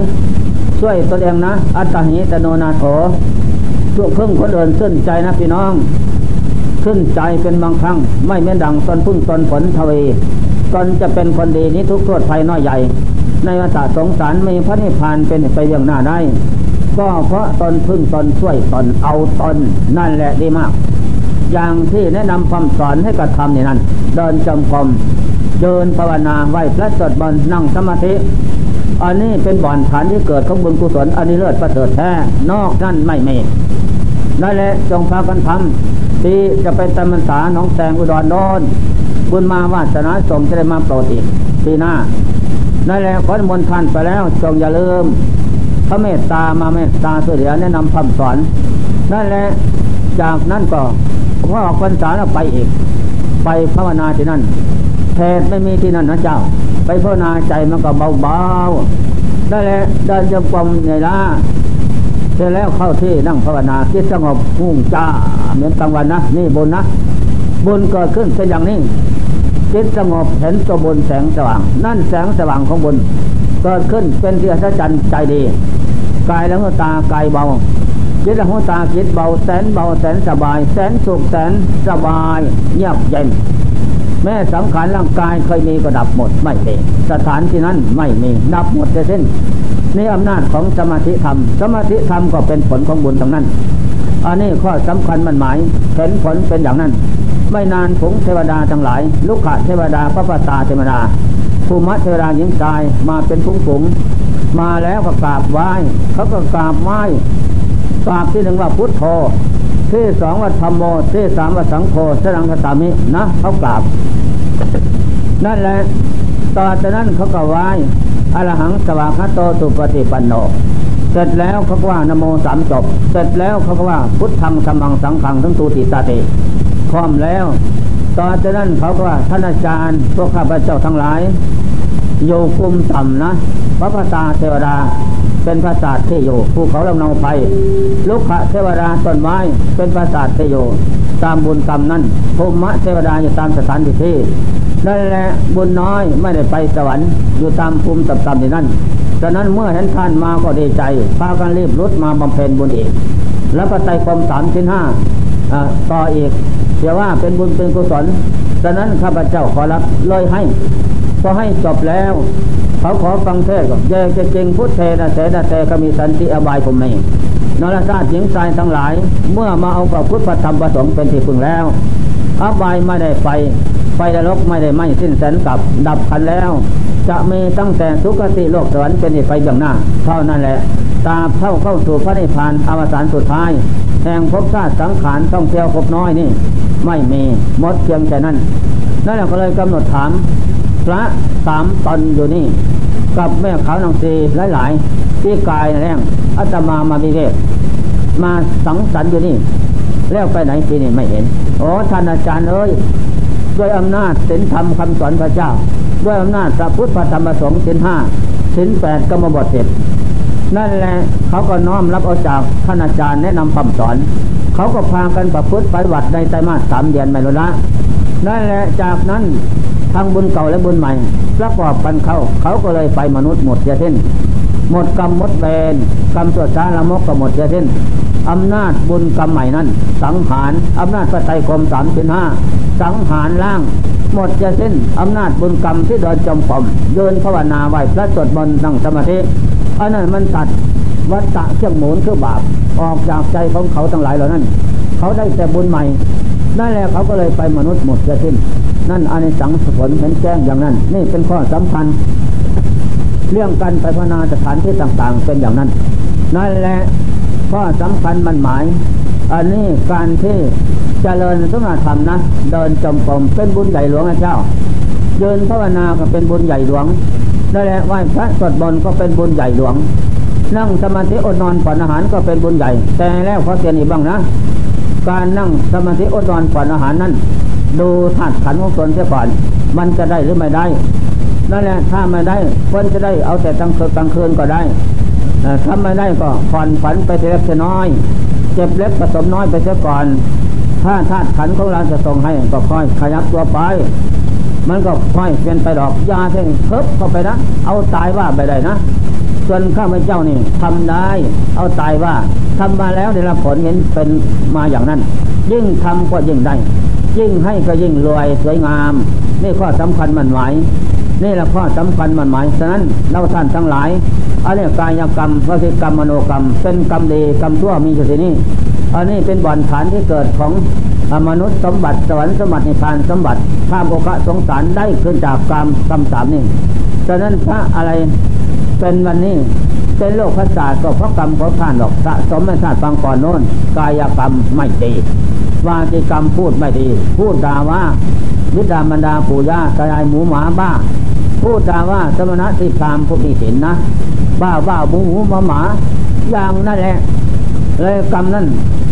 Speaker 1: ช่วยตัวเองนะ อัตหิตโนนาโถช่วงพึ่งคนเดินขึ้นใจนะพี่น้องขึ้นใจเป็นบางครั้ง ไม่เม่นดังตนพึ่งตนผลทวีตนจะเป็นคนดีนี้ทุกโทษภัยน้อยใหญ่ ในวัฏสงสารมีพระนิพพานเป็นไปอย่างหน้าได้ ก็เพราะตนพึ่งตนช่วยตนเอาตนนั่นแหละดีมาก อย่างที่แนะนำคำสอนให้กระทำนี่นั่นเดินจงกรมเดินภาวนาไหวพระสวดมนต์นั่งสมาธิอันนี้เป็นบ่อนฐานที่เกิดของบุญกุศลอันนี้เลิศประเสริฐแท้นอกนั่นไม่มีนั่นแหละจงพากันทำที่จะเป็นตำมันสาหนองแสงอุดรโนนบุญมาวาสนาสมจะได้มาโปรดอีกปีหน้า นั่นแหละขอมนท่านไปแล้วจงอย่าลืม พระเมตตามาเมตตาสุเดียแนะนำคำสอน นั่นแหละจากนั้นก็พอออกพรรษาแล้วไปอีก ไปภาวนาที่นั่นแทนไม่มีที่นั่นนะเจ้า ไปภาวนาใจมันก็เบาๆนั่นแหละเดินจงกรมในล่าเสร็จแล้วเข้าที่นั่งภาวนาคิดสงบหุ่งจ้าเหมือนกลางวันนะนี่บนนะบนเกิดขึ้นเป็นอย่างนี้ จิตสงบเห็นตัวบนแสงสว่าง นั่นแสงสว่างของบนเกิดขึ้นเป็นที่อัศจรรย์ใจดีกายแล้วตากายเบาจิตและหัวตาจิตเบาแสนเบาแสนสบาย แสนสุขแสนสบายเงียบเย็น แม่สังขารร่างกายเคยมีก็ดับหมดไม่มีสถานที่นั้นไม่มีดับหมดเส้นนี่อำนาจของสมาธิธรรม สมาธิธรรมก็เป็นผลของบุญตรงนั้น อันนี้ข้อสำคัญมันหมายเห็นผลเป็นอย่างนั้น ไม่นานผงเทวดาทั้งหลายลูกขะเทวดาพระปตาเทวดาภูมิเทวดาหญิงชายมาเป็นผงผงมาแล้วก็กราบไหว้เขาก็กราบไหว้กราบที่หนึ่งว่าพุทโธที่สองว่าธรรมโมที่สามว่าสังโฆสรังคตามินะเขากราบ นั่นแหละต่อจากนั้นเขาก็ไหว้อรหังสวากขาโตสุปฏิปันโนเสร็จแล้วเขาก็ว่านโมสามจบ เสร็จแล้วเขาก็ว่าพุทธังธรรมังสังขังทั้งตูติตาติ พร้อมแล้วต่อจากนั้นเขาก็ว่าท่านอาจารย์พวกข้าพเจ้าทั้งหลายโยกุมต่ำนะพระภาษาเทวดาเป็นภาษาเทโยภูเขาลำนองไฟลุกขะเทวดาต้นไม้เป็นภาษาเทโยตามบุญกรรมนั้นภูมิเทวดาอยู่ตามสถานที่ที่นั่นแหละบุญน้อยไม่ได้ไปสวรรค์อยู่ตามภูมิต่ำๆที่นั่นฉะนั้นเมื่อเห็นท่านมาก็ดีใจพากันรีบรุดมาบำเพ็ญบุญอีกแล้วก็ไต่ความสามชิ้นห้าต่ออีก เดี๋ยวว่าเป็นบุญเป็นกุศลดังนั้นข้าพเจ้าขอรับเลยให้พอให้จบแล้ว เขาขอฟังเทศก็เยจะจริงพุทธเทนะเสนะเตก็มีสันติอบายผมไม่นรชาติหญิงชายทั้งหลาย เมื่อมาเอากับพุทธธรรมประสงค์เป็นที่พึ่งแล้วอบายไม่ได้ไฟไฟนรกไม่ได้ไหม้สิ้นแสนกับดับพันแล้ว จะมีตั้งแต่สุคติโลกสวรรค์เป็นที่ไปเบื้องหน้า เท่านั้นแหละตาเข้าเข้าสู่พระนิพพานอวสานสุดท้าย แห่งภพชาติสังขารต้องเที่ยวพบน้อยนี่ ไม่มีหมดเพียงแค่นั้นนั่นแหละก็เลยกำหนดถาม พระสามตนอยู่นี่ กับแม่ขาวนางซีหลาย ๆ ที่กายแรงอาตมามาบิเวกมาสังสรรค์อยู่นี่ แล้วไปไหนทีนี่ไม่เห็นโอ้ท่านอาจารย์เอ้ยด้วยอำนาจศีลธรรมคำสอนพระเจ้า ด้วยอำนาจพระพุทธธรรมสงฆ์ศีลห้าศีลแปดก็มาบทเสร็จ นั่นแหละเขาก็น้อมรับเอาจากท่านอาจารย์แนะนำคำสอน เขาก็พากันประพฤติปฏิบัติในไตรมาสสามเดือนไม่รู้ละนั่นแหละจากนั้นทั้งบุญเก่าและบุญใหม่ประกอบกันเข้าเขาก็เลยไปมนุษย์หมดเสียสิ้นหมดกรรมหมดเวรกรรมตัวช้าละมกก็หมดเสียสิ้นอำนาจบุญกรรมใหม่นั้น สังหารอำนาจพระไตรกรมสามสิบห้าสังหารล่าง หมดจะสิ้นอำนาจบุญกรรมที่เดินจมปอมเดินภาวนาไหวพระสวดมนต์นั่งสมาธิ อันนั้นมันตัดวัฏฏะเชื่องหมุนคือบาปออกจากใจของเขาทั้งหลายเหล่านั้น เขาได้แต่บุญใหม่นั่นแหละเขาก็เลยไปมนุษย์หมดจะสิ้น นั่นอันในสังผลเห็นแจ้งอย่างนั้น นี่เป็นข้อสำคัญ เรื่องการไปพนาสถานที่ต่างๆ เป็นอย่างนั้น นั่นแหละข้อสำคัญมันหมาย อันนี้การที่เจริญสมาธรรมนะ เดินจมกรมเป็นบุญใหญ่หลวงนะเจ้า เดินภาวนาก็เป็นบุญใหญ่หลวง นั่นแหละไหว้พระสวดมนต์ก็เป็นบุญใหญ่หลวง นั่งสมาธิอดนอนผ่อนอาหารก็เป็นบุญใหญ่ แต่แล้วขอเสียนอีกบ้างนะ การนั่งสมาธิอดนอนผ่อนอาหารนั้น ดูธาตุขันของตนเสียก่อน มันจะได้หรือไม่ได้นั่นแหละถ้าไม่ได้ควรจะได้เอาแต่กลางคืนกลางคืนก็ได้ถ้าไม่ได้ก็ผ่อนผันไปเล็กน้อย เจ็บเล็กผสมน้อยไปเสียก่อน ถ้าธาตุขันของเราจะส่งให้ก็ค่อยขยับตัวไป มันก็ค่อยเป็นไปดอกยาเพ่งเพิบเข้าไปนะ เอาตายว่าไปได้นะ ส่วนข้าพเจ้านี่ทำได้ เอาตายว่าทำมาแล้วได้รับผลเห็นเป็นมาอย่างนั้น ยิ่งทำก็ยิ่งได้ ยิ่งให้ก็ยิ่งรวยสวยงาม นี่ข้อสำคัญมันหมายนี่แหละข้อสำคัญมันหมายฉะนั้นเราท่านทั้งหลายอันนี้กายกรรมวสิกรรมมโนกรรม เป็นกรรมดีกรรมชั่วมีอยู่ที่นี่อันนี้เป็นบ่อนฐานที่เกิดของ มนุษย์สมบัติสวรรค์สมบัติในพานสมบัติข้ามโอกะสงสารได้ขึ้นจากกรรมกรรมสามนี่ฉะนั้นพระอะไรเป็นวันนี้เป็นโลกพระศาสตร์ก็เพราะกรรมเพราะท่านหรอกสะสมไม่ชาติฟังก่อนโน้น กายกรรมไม่ดีวาจิกรรมพูดไม่ดี พูดด่าว่าวิดามันดาปู่ย่าตายายหมูหมาบ้า พูดด่าว่าสมณะที่พรามผู้มีศีลนะ บ้าบ้าหมูหมูหมาหมาอย่างนั่นแหละ เลยกรรมนั้น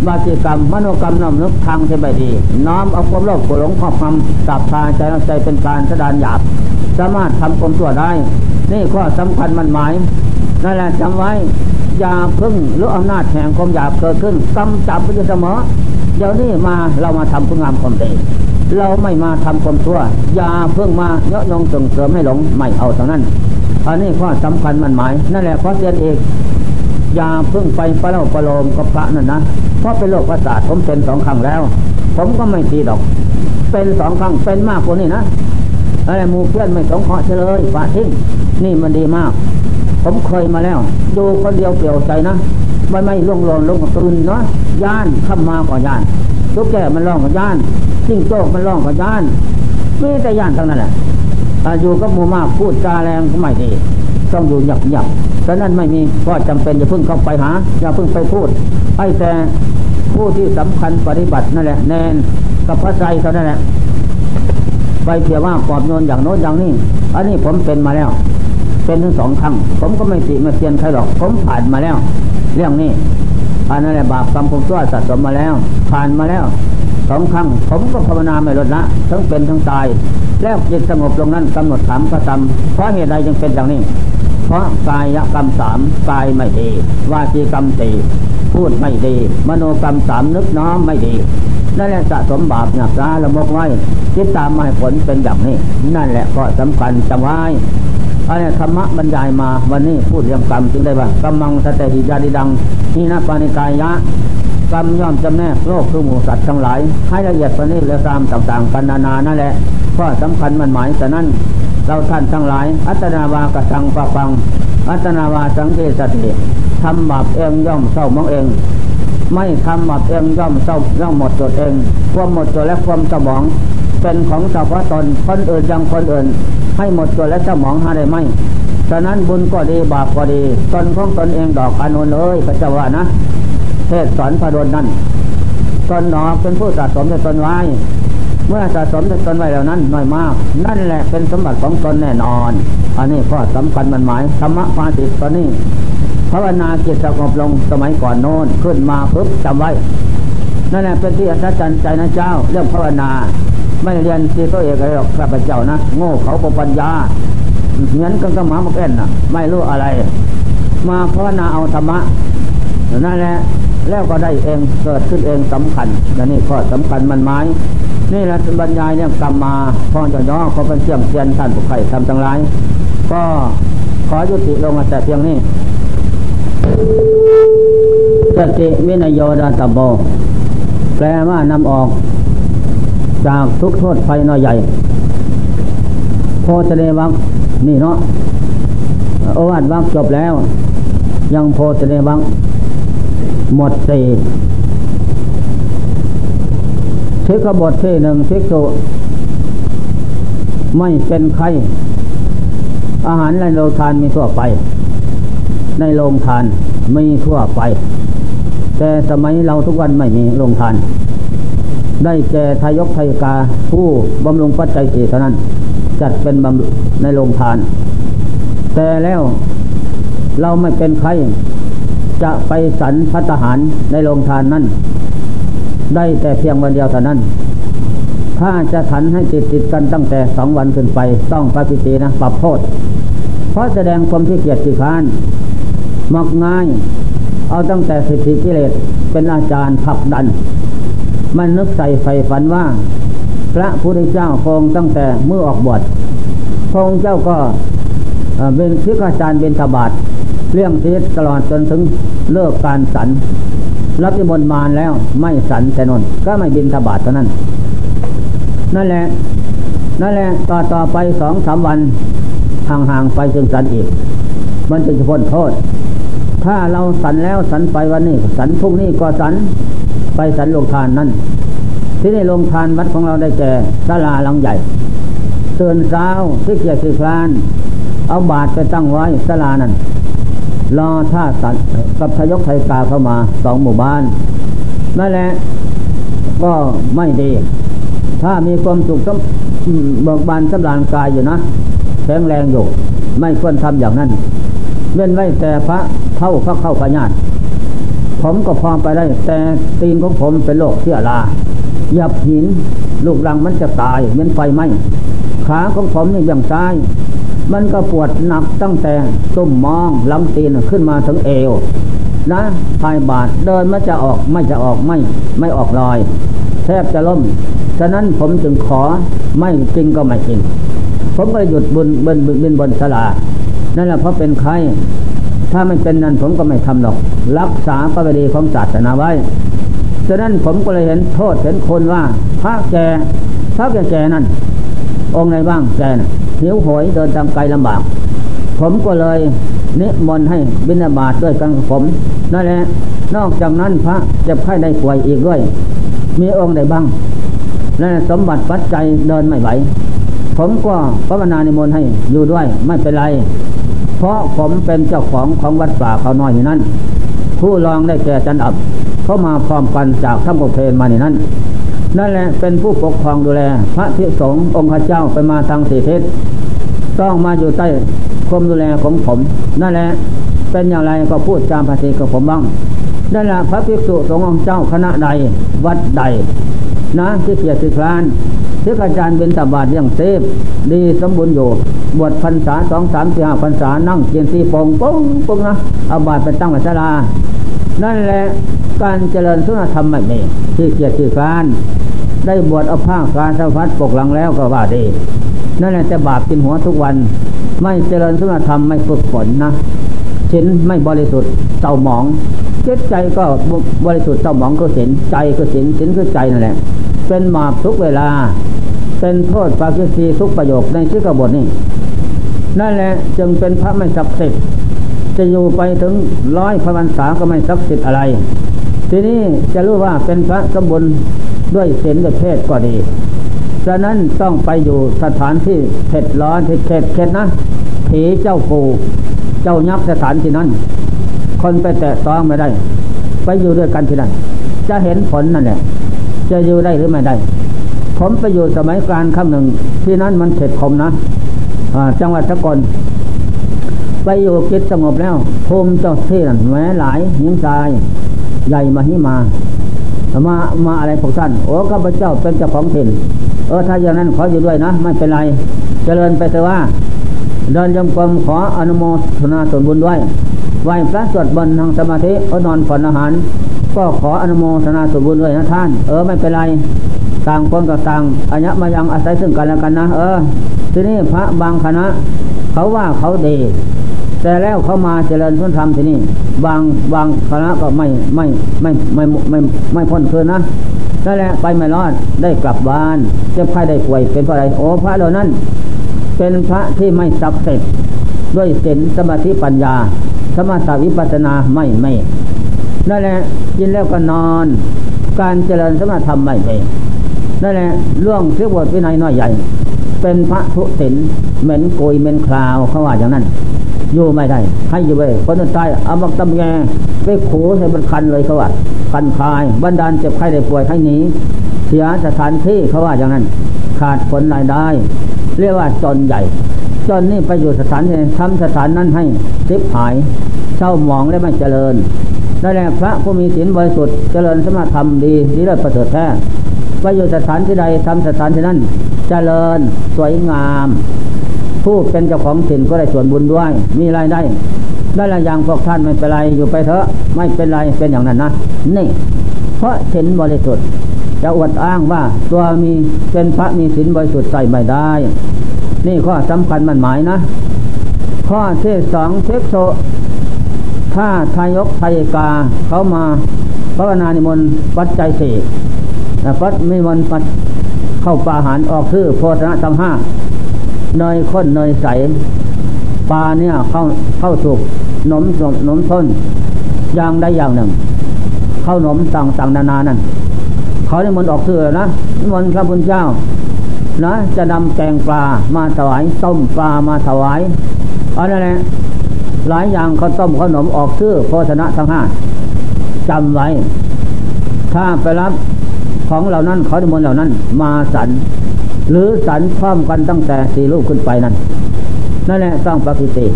Speaker 1: บาจิกรรมมโนกรรมน้อมนึกทางจะไม่ดี น้อมเอาความโลภโกรธหลงครอบคำตับทางใจใจเป็นการสดานหยาบ สามารถทำความชั่วได้ นี่ข้อสำคัญมันหมายนั่นแหละจำไว้อย่าพึ่งหรืออำนาจแห่งความหยาบเกิดขึ้นกำจับไปอยู่เสมอเดี๋ยวนี้มาเรามาทำคุณงามความดีเราไม่มาทำความชั่วอย่าเพิ่งมาเยาะยงส่งเสริมให้หลงไม่เอาเท่านั้นอันนี้ข้อสำคัญมันหมาย นั่นแหละข้อเสียนเอก ย่าพิ่งไปปะเล่าประโลมกับพระนั่นนะเพราะเป็นโรคประสาทผมเป็นสองครั้งแล้ว ผมก็ไม่ตีดอก เป็นสองครั้งเป็นมากกว่านี้นะอะไรมูเพื่อนไม่สงเคราะห์เลยฝาทิ้งนี่มันดีมาก ผมเคยมาแล้วดูคนเดียวเปลี่ยวใจนะไม่ไม่ล่วงลนลงกับตุนเนาะย่านข้ามาก่อย้านลูกแก่มันร้องกับย่านจิ้งโจ้มันร้องกับย่านไมีแต่ย่านทั้งนั้นแหละอยู่กับหมู่มากพูดจาแรงก็ไม่ดี ต้องอยู่หยับหยับฉะนั้นไม่มีก็จำเป็นอย่าเพิ่งเข้าไปหา อย่าเพิ่งไปพูด ไอ้แต่ผู้ที่สำคัญปฏิบัตินั่นแหละแนนกับพระใจเท่านั้นแหละไปเพียว่าปอบโยนอย่างโน้นอย่างนี้ อันนี้ผมเป็นมาแล้ว เป็นทั้งสองครั้ง ผมก็ไม่ติมาเตียนใครหรอก ผมผ่านมาแล้ว เรื่องนี้อันนั้นแหละบาปกรรมผมชั่วสะสมมาแล้ว ผ่านมาแล้วสองครั้ง ผมก็ภาวนาไม่ลดละทั้งเป็นทั้งตาย แล้วจิตสงบลงนั้นกำหนดถามก็ทำเพราะเหตุใดจึงเป็นอย่างนี้ เพราะกายกรรมสามกายไม่ดี วาจีกรรมสี่พูดไม่ดี มโนกรรมสามนึกน้อมไม่ดี นั่นแหละสะสมบาปหนักร้าละมกไว้จิตตามมาให้ผลเป็นอย่างนี้ นั่นแหละก็สำคัญจำไว้อันนี้ธรรมะบรรยายมาวันนี้พูดเรื่องกรรมจึงได้ว่ากำมังสเตหิยาดิดังนี่นะปานิกายะกรรมย่อมจำแนกโลกคือหมูสัตว์ทั้งหลาย ให้ละเอียดประณีตและตามต่างๆกันนานานั่นแหละข้อสำคัญมันหมายแต่นั้น เราท่านทั้งหลาย อัตนาวากสังปะปัง อัตนาวาสังเกสติทำบาปเองย่อมเศร้ามองเอง ไม่ทำบาปเองย่อมเศร้าย่อมหมดจดเอง ความหมดจดและความสมอง เป็นของเฉพาะตนคนอื่นยังคนอื่น ให้หมดจดและสมองหาได้ไหมฉะนั้นบุญก็ดีบาปก็ดีตนของตนเองดอกอนุเลยพระเจ้าว่านะเทศสอนพระดนนั่นตนหนอเป็นผู้สะสมในตนไว้ เมื่อสะสมในตนไว้แล้วนั้นน้อยมาก นั่นแหละเป็นสมบัติของตนแน่นอน อันนี้ข้อสำคัญมันหมายธรรมะภาสิตตอนนี้ภาวนาจิตสงบลงสมัยก่อนโน้นขึ้นมาปุ๊บจำไว้นั่นแหละเป็นที่อัศจรรย์ใจนะเจ้า เรื่องภาวนา ไม่เรียนที่ตัวเอกอะไรหรอกพระเจ้านะโง่เขาปปัญญาเหมือนกันกับหมาหมกเอ็นนะไม่รู้อะไร มาภาวนาเอาธรรมะนั่นแหละแล้วก็ได้เองเกิดขึ้นเองสำคัญและนี่ข้อสำคัญมันหมาย นี่แหละบรรยายเนี่ยกรรมมาพอจะย่อเขาเป็นเสี่ยงเทียนท่านผู้ใครทำทั้งหลายก็ขอยุติลงมาแต่เพียงนี้สติวินโยดาตโบ แปลว่านำออก จากทุกโทษภัยน้อยใหญ่ โพธเดวักนี่เนาะโอวาทวักจบแล้ว ยังโพธเดวักหมดสี่ ทิกบทที่หนึ่งทิกสุไม่เป็นไข้อาหารในโรงทานมีทั่วไป ในโรงทานมีทั่วไป แต่สมัยเราทุกวันไม่มีโรงทาน ได้แก่ทายกทายกาผู้บำรุงปัจจัยสี่เท่านั้น จัดเป็นบำในโรงทาน แต่แล้วเราไม่เป็นใครจะไปสันพัฒหารในโรงทานนั้น ได้แต่เพียงวันเดียวเท่านั้น ถ้าจะถันให้ติดติดกันตั้งแต่สองวันขึ้นไป ต้องปฏิตีนะปรับโทษ เพราะแสดงความที่เกียจขี้ค้าน มักง่าย เอาตั้งแต่สิทธิกิเลสเป็นอาจารย์ผลักดัน มันนึกใส่ไฟฝันว่า พระพุทธเจ้าคงตั้งแต่เมื่อออกบวชพงเจ้าก็เป็นพิกาจารย์เป็นตบาทเลี้ยงชีวิตตลอดจนถึงเลิกการสัน รับนิมนต์มาแล้วไม่สันแต่นนก็ไม่บินทบาทเท่านั้น นั่นแหละ นั่นแหละต่อต่อไปสองสามวันห่างๆไปจึงสันอีก มันจะพ้นโทษ ถ้าเราสันแล้วสันไปวันนี้ สันพรุ่งนี้ก็สันไปสันลงทานนั่น ที่นี่ลงทานวัดของเราได้แก่ศาลาหลังใหญ่เตือนเช้าที่เกียรติคลาน เอาบาทไปตั้งไว้ศาลานั้น รอท่าสัตว์กับทยกไทยกาเข้ามาสองหมู่บ้านนั่นแหละก็ไม่ดี ถ้ามีความสุขต้องเบิกบานสำรานกายอยู่นะแข็งแรงอยู่ ไม่ควรทำอย่างนั้นเว้นไว้แต่พระเท่าพระเข้าพญาตผมก็พอไปได้ แต่ตีนของผมเป็นโรคเสียลาหยับหิน ลูกรังมันจะตายเหมือนไฟไหมขาของผมนี่อย่างซ้าย มันก็ปวดหนักตั้งแต่ตุ่มมองลำตีนขึ้นมาถึงเอว นะภายบาทเดินมันจะออกไม่จะออกไม่ไม่ออกลอย แทบจะล้ม ฉะนั้นผมจึงขอไม่จริงก็ไม่จริง ผมก็หยุดบุญบนบินบนสลา นั่นแหละเพราะเป็นใครถ้าไม่เป็นนั้นผมก็ไม่ทำหรอก รักษาประเดีของศาสนาไว้ ฉะนั้นผมก็เลยเห็นโทษเห็นคนว่าพระแก่พระแกแกนั่นองค์ไหนบ้างแกน่ะ หิวโหยเดินทางไกลลำบาก ผมก็เลยนิมนต์ให้บิณฑบาตด้วยกันผมนั่นแหละนอกจากนั้นพระเจ็บไข้ได้ป่วยอีกด้วย มีองค์ใดบ้างนั่นสมบัติปัจจัยเดินไม่ไหว ผมก็ภาวนานิมนต์ให้อยู่ด้วยไม่เป็นไร เพราะผมเป็นเจ้าของของวัดป่าเขาน้อยอยู่นั้นผู้รองได้แก่จันอับเข้ามาพร้อมกันจากท่านกเพนมาในนั้น นั่นแหละเป็นผู้ปกครองดูแล พระพิสงฆ์องค์ข้าเจ้าไปมาทางสี่ทิศต้องมาอยู่ใต้ความดูแลของผม นั่นแหละเป็นอย่างไรก็พูดจามภาษีกับผมบ้างนั่นแหละพระภิกษุสงฆ์องค์เจ้าคณะใดวัดใด นะที่เกียรติคลานที่อาจารย์เป็นตบาทอยังเซฟดีสมบูรณ์อยู่บวชพรรษาสองสามสี่ห้าพรรษานั่งเกียนตีปงปุ้งปุ้งนะเอาบาทไปตั้งไว้ศาลานั่นแหละการเจริญสุนธรรมไม่มีที่เกียรติคลาน ได้บวชเอาผ้าการสะพัดปกหลังแล้วก็ว่าดี นั่นแหละจะบาปกินหัวทุกวัน ไม่เจริญสุนธรรมไม่ฝึกฝนนะชิ้นไม่บริสุทธิ์เศร้าหมองจิตใจก็บริสุทธิ์เศร้าหมองก็ศีลใจก็ศีลศีลคือใจนั่นแหละ เป็นหมาบทุกเวลา เป็นโทษปากิสีทุกประโยคในชื่อกบทนี้นั่นแหละจึงเป็นพระไม่ศักดิ์สิทธิ์จะอยู่ไปถึงร้อยพระวันษาก็ไม่ศักดิ์สิทธิ์อะไร ทีนี้จะรู้ว่าเป็นพระสมบูรณ์ ด้วยศีลด้วยเพศก็ดี ฉะนั้นต้องไปอยู่สถานที่เผ็ดร้อนเผ็ดเข็ดเข็ดนะผีเจ้าปูเจ้ายักษ์สถานที่นั้น คนไปแตะต้องไม่ได้ ไปอยู่ด้วยกันที่นั่นจะเห็นผลนั่นแหละจะอยู่ได้หรือไม่ได้ ผมไปอยู่สมัยกลางคำหนึ่ง ที่นั้นมันเข็ดคมนะจังหวัดสกลไปอยู่กิจสงบแล้วภูมิเจ้าที่นั่นแม้หลายยิงใจใหญ่มาหิมา มามาอะไรพวกท่าน โอ้ข้าพเจ้าเป็นเจ้าของถิ่นเออถ้าอย่างนั้นขออยู่ด้วยนะ ไม่เป็นไร เจริญไปเถอะว่า เดินยมกลมขออนุโมทนาส่วนบุญด้วยไหวพระสวดบนทางสมาธิก็นอนผ่อนอาหาร ก็ขออนุโมทนาส่วนบุญด้วยนะท่าน เออไม่เป็นไรต่างคนก็ต่างอัญญมายังอาศัยซึ่งกันและกันนะ เออ ทีนี้พระบางคณะ เขาว่าเขาดี แต่แล้วเขามาเจริญพุทธธรรมที่นี่บางบางคณะก็ไม่ไม่ไม่ไม่ไม่ไม่พ้นคืนนะนั่นแหละไปไม่รอดได้กลับบ้านเจ็บไข้ได้ป่วยเป็นเพราะอะไรโอ้พระเหล่านั้น เป็นพระที่ไม่ศักดิ์สิทธิ์ด้วยศีลสมาธิปัญญา สมาธิวิปัสนาไม่ไม่นั่นแหละกินแล้วก็นอน การเจริญสมาธรรมไม่ไม่นั่นแหละเรื่องเสียบทวินัยน้อยใหญ่ เป็นพระทุศิลเหม็นโกยเหม็นคราวเขาว่าอย่างนั้น อยู่ไม่ได้ ให้อยู่ไปคนตายเอาบักตำแงไปขูให้มันคันเลยเขาว่าคันคายบันดาลเจ็บไข้ได้ป่วยให้หนีเสียสถานที่เขาว่าอย่างนั้น ขาดผลรายได้ เรียกว่าจนใหญ่จนนี่ไปอยู่สถานที่ทำสถานนั้นให้ซิบหายเศร้าหมองและไม่เจริญนั่นแหละพระผู้มีศีลบริสุทธิ์เจริญสมาธรรมดีดีเลิศประเสริฐแท้ไปอยู่สถานที่ใดทำสถานที่นั้นเจริญสวยงาม ผู้เป็นเจ้าของถิ่นก็ได้ส่วนบุญด้วย มีรายได้ ได้ละอย่างพวกท่านไม่เป็นไรอยู่ไปเถอะ ไม่เป็นไรเป็นอย่างนั้นนะนี่เพราะศีลบริสุทธิ์จะอวดอ้างว่าตัวมีเป็นพระมีศีลบริสุทธิ์ใส่ไม่ได้ นี่ข้อสำคัญมันหมายนะ ข้อที่สองเทคโซถ้าทายกทายกาเขามาภาวนานิมนต์ปัจจัยสี่ปัจมิมนต์ปัดเข้าปาหารออกคือโพธนะทั้งห้า เนยข้นเนยใส ปลาเนี่ยเข้าเข้าสุกนมสมนมต้นอย่างใดอย่างหนึ่ง เข้านมต่างต่างนานานั่นเขาได้มนออกเสือนะมนพระพุทธเจ้านะจะนำแกงปลามาถวายต้มปลามาถวายอะไรแหละหลายอย่างเขาต้มขนมออกซื้อโภชนะทั้งห้าจำไว้ ถ้าไปรับของเหล่านั้นเขาได้มนเหล่านั้น มาสัน หรือสันพร้อมกันตั้งแต่สี่ลูกขึ้นไปนั่นนั่นแหละต้องปฏิเสธ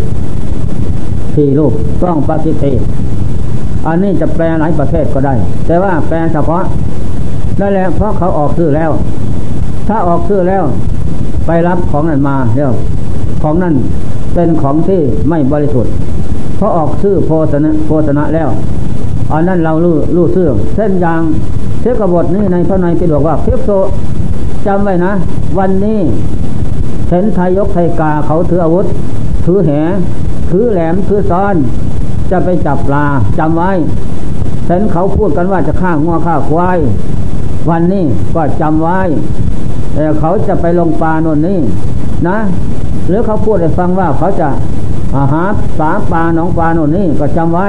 Speaker 1: สี่ลูกต้องปฏิเสธอันนี้จะแปลหลายประเภทก็ได้ แต่ว่าแปลเฉพาะนั่นแหละเพราะเขาออกชื่อแล้ว ถ้าออกชื่อแล้ว ไปรับของนั้นมาเรียกของนั้นเป็นของที่ไม่บริสุทธิ์เพราะออกชื่อโพสนะโพสนะแล้วอันนั้นเรารู้รู้ชื่อเส้นยางเทกบทนี้ในพระในปิฎกว่าเทปโซจำไว้นะ วันนี้เห็นไทยยกไทยกาเขาถืออาวุธ ถือแห ถือแหลม ถือซ้อน จะไปจับปลาจำไว้เห็นเขาพูดกันว่าจะฆ่างัวฆ่าควายวันนี้ก็จำไว้แต่เขาจะไปลงปลาโน่นนี่นะ หรือเขาพูดให้ฟังว่าเขาจะอาหาสาปลาหนองปลาโน่นนี่ก็จำไว้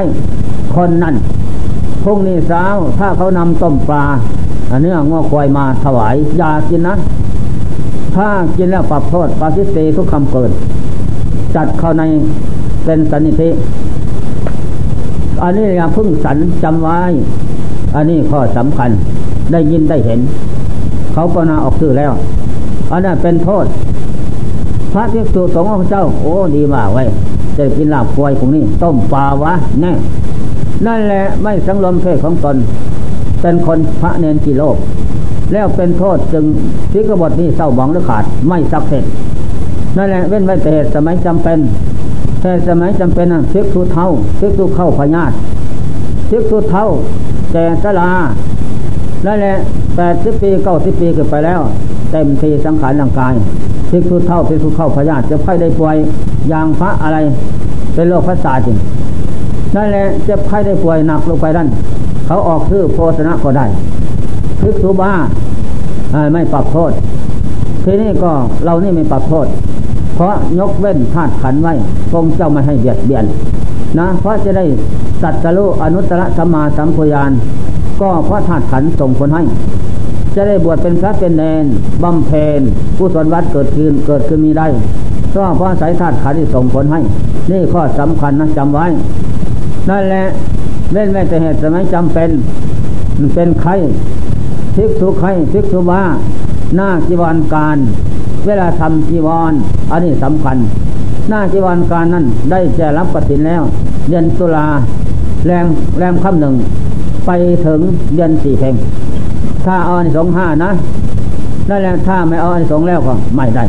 Speaker 1: คนนั่นพรุ่งนี้เช้าถ้าเขานำต้มปลาอันนี้ง้อควายมาถวายยากินนะ ถ้ากินแล้วปรับโทษปาสิเตทุกคำเกินจัดเข้าในเป็นสันนิธิอันนี้อย่าพึ่งสันจำไว้ อันนี้ข้อสำคัญได้ยินได้เห็น เขาก็นาออกสื่อแล้ว อันนั้นเป็นโทษ พระที่สุสงฆ์ของเจ้า โอ้ดีมากไว้จะกินลาบควายพวกนี้ ต้มปลาวะแน่นั่นแหละไม่สังรวมเพศของตน เป็นคนพระเนนกิโลก แล้วเป็นโทษจึงสิกบทนี้เศร้าหมองหรือขาดไม่สักเสร็จนั่นแหละเว้นไว้แต่เหตุสมัยจำเป็นแต่สมัยจำเป็นน่ะเิกทุเท่าเิกทุเข้าพญาตเิกทุเท่าแก่สลานั่นแหละแปดสิบปีเก้าสิบปีขึ้นไปแล้ว เต็มทีสังขารร่างกายเิกทุเท่าเิกทุเข้าพญาตจะค่อยได้ป่วยอย่างพระอะไร เป็นโรคพระศาจริงนั่นแหละเจ็บไข้ได้ป่วยหนักลงไปนั่นเขาออกชื่อโพสนะก็ได้ พิกษุบ้าไม่ปรับโทษ ทีนี้ก็เรานี่ไม่ปรับโทษ เพราะยกเว้นธาตุขันไว้ทรงเจ้าไม่ให้เบียดเบียนนะเพราะจะได้สัตว์ลุอนุตตรสัมมาสัมโพยาน ก็เพราะธาตุขันส่งผลให้ จะได้บวชเป็นพระเป็นเนนบำเพ็ญผู้สนวัดเกิดขึ้นเกิดขึ้นมีได้ก็เพราะสายธาตุขันที่ส่งผลให้ นี่ข้อสำคัญนะจำไว้ นั่นแหละเล่นแม้แต่เหตุสมัยจำเป็น เป็นไข้ ภิกษุไข้ภิกษุว่าหน้าจีวรการ เวลาทำจีวรอันนี้สำคัญ หน้าจีวรการนั้นได้แก่รับปฏินแล้ว เดือนตุลาแรมแรมค่ำหนึ่ง ไปถึงเดือนสี่เพงถ้าเอาอันสองห้านะนั่นแหละถ้าไม่เอาอันสองแล้วก็ไม่ได้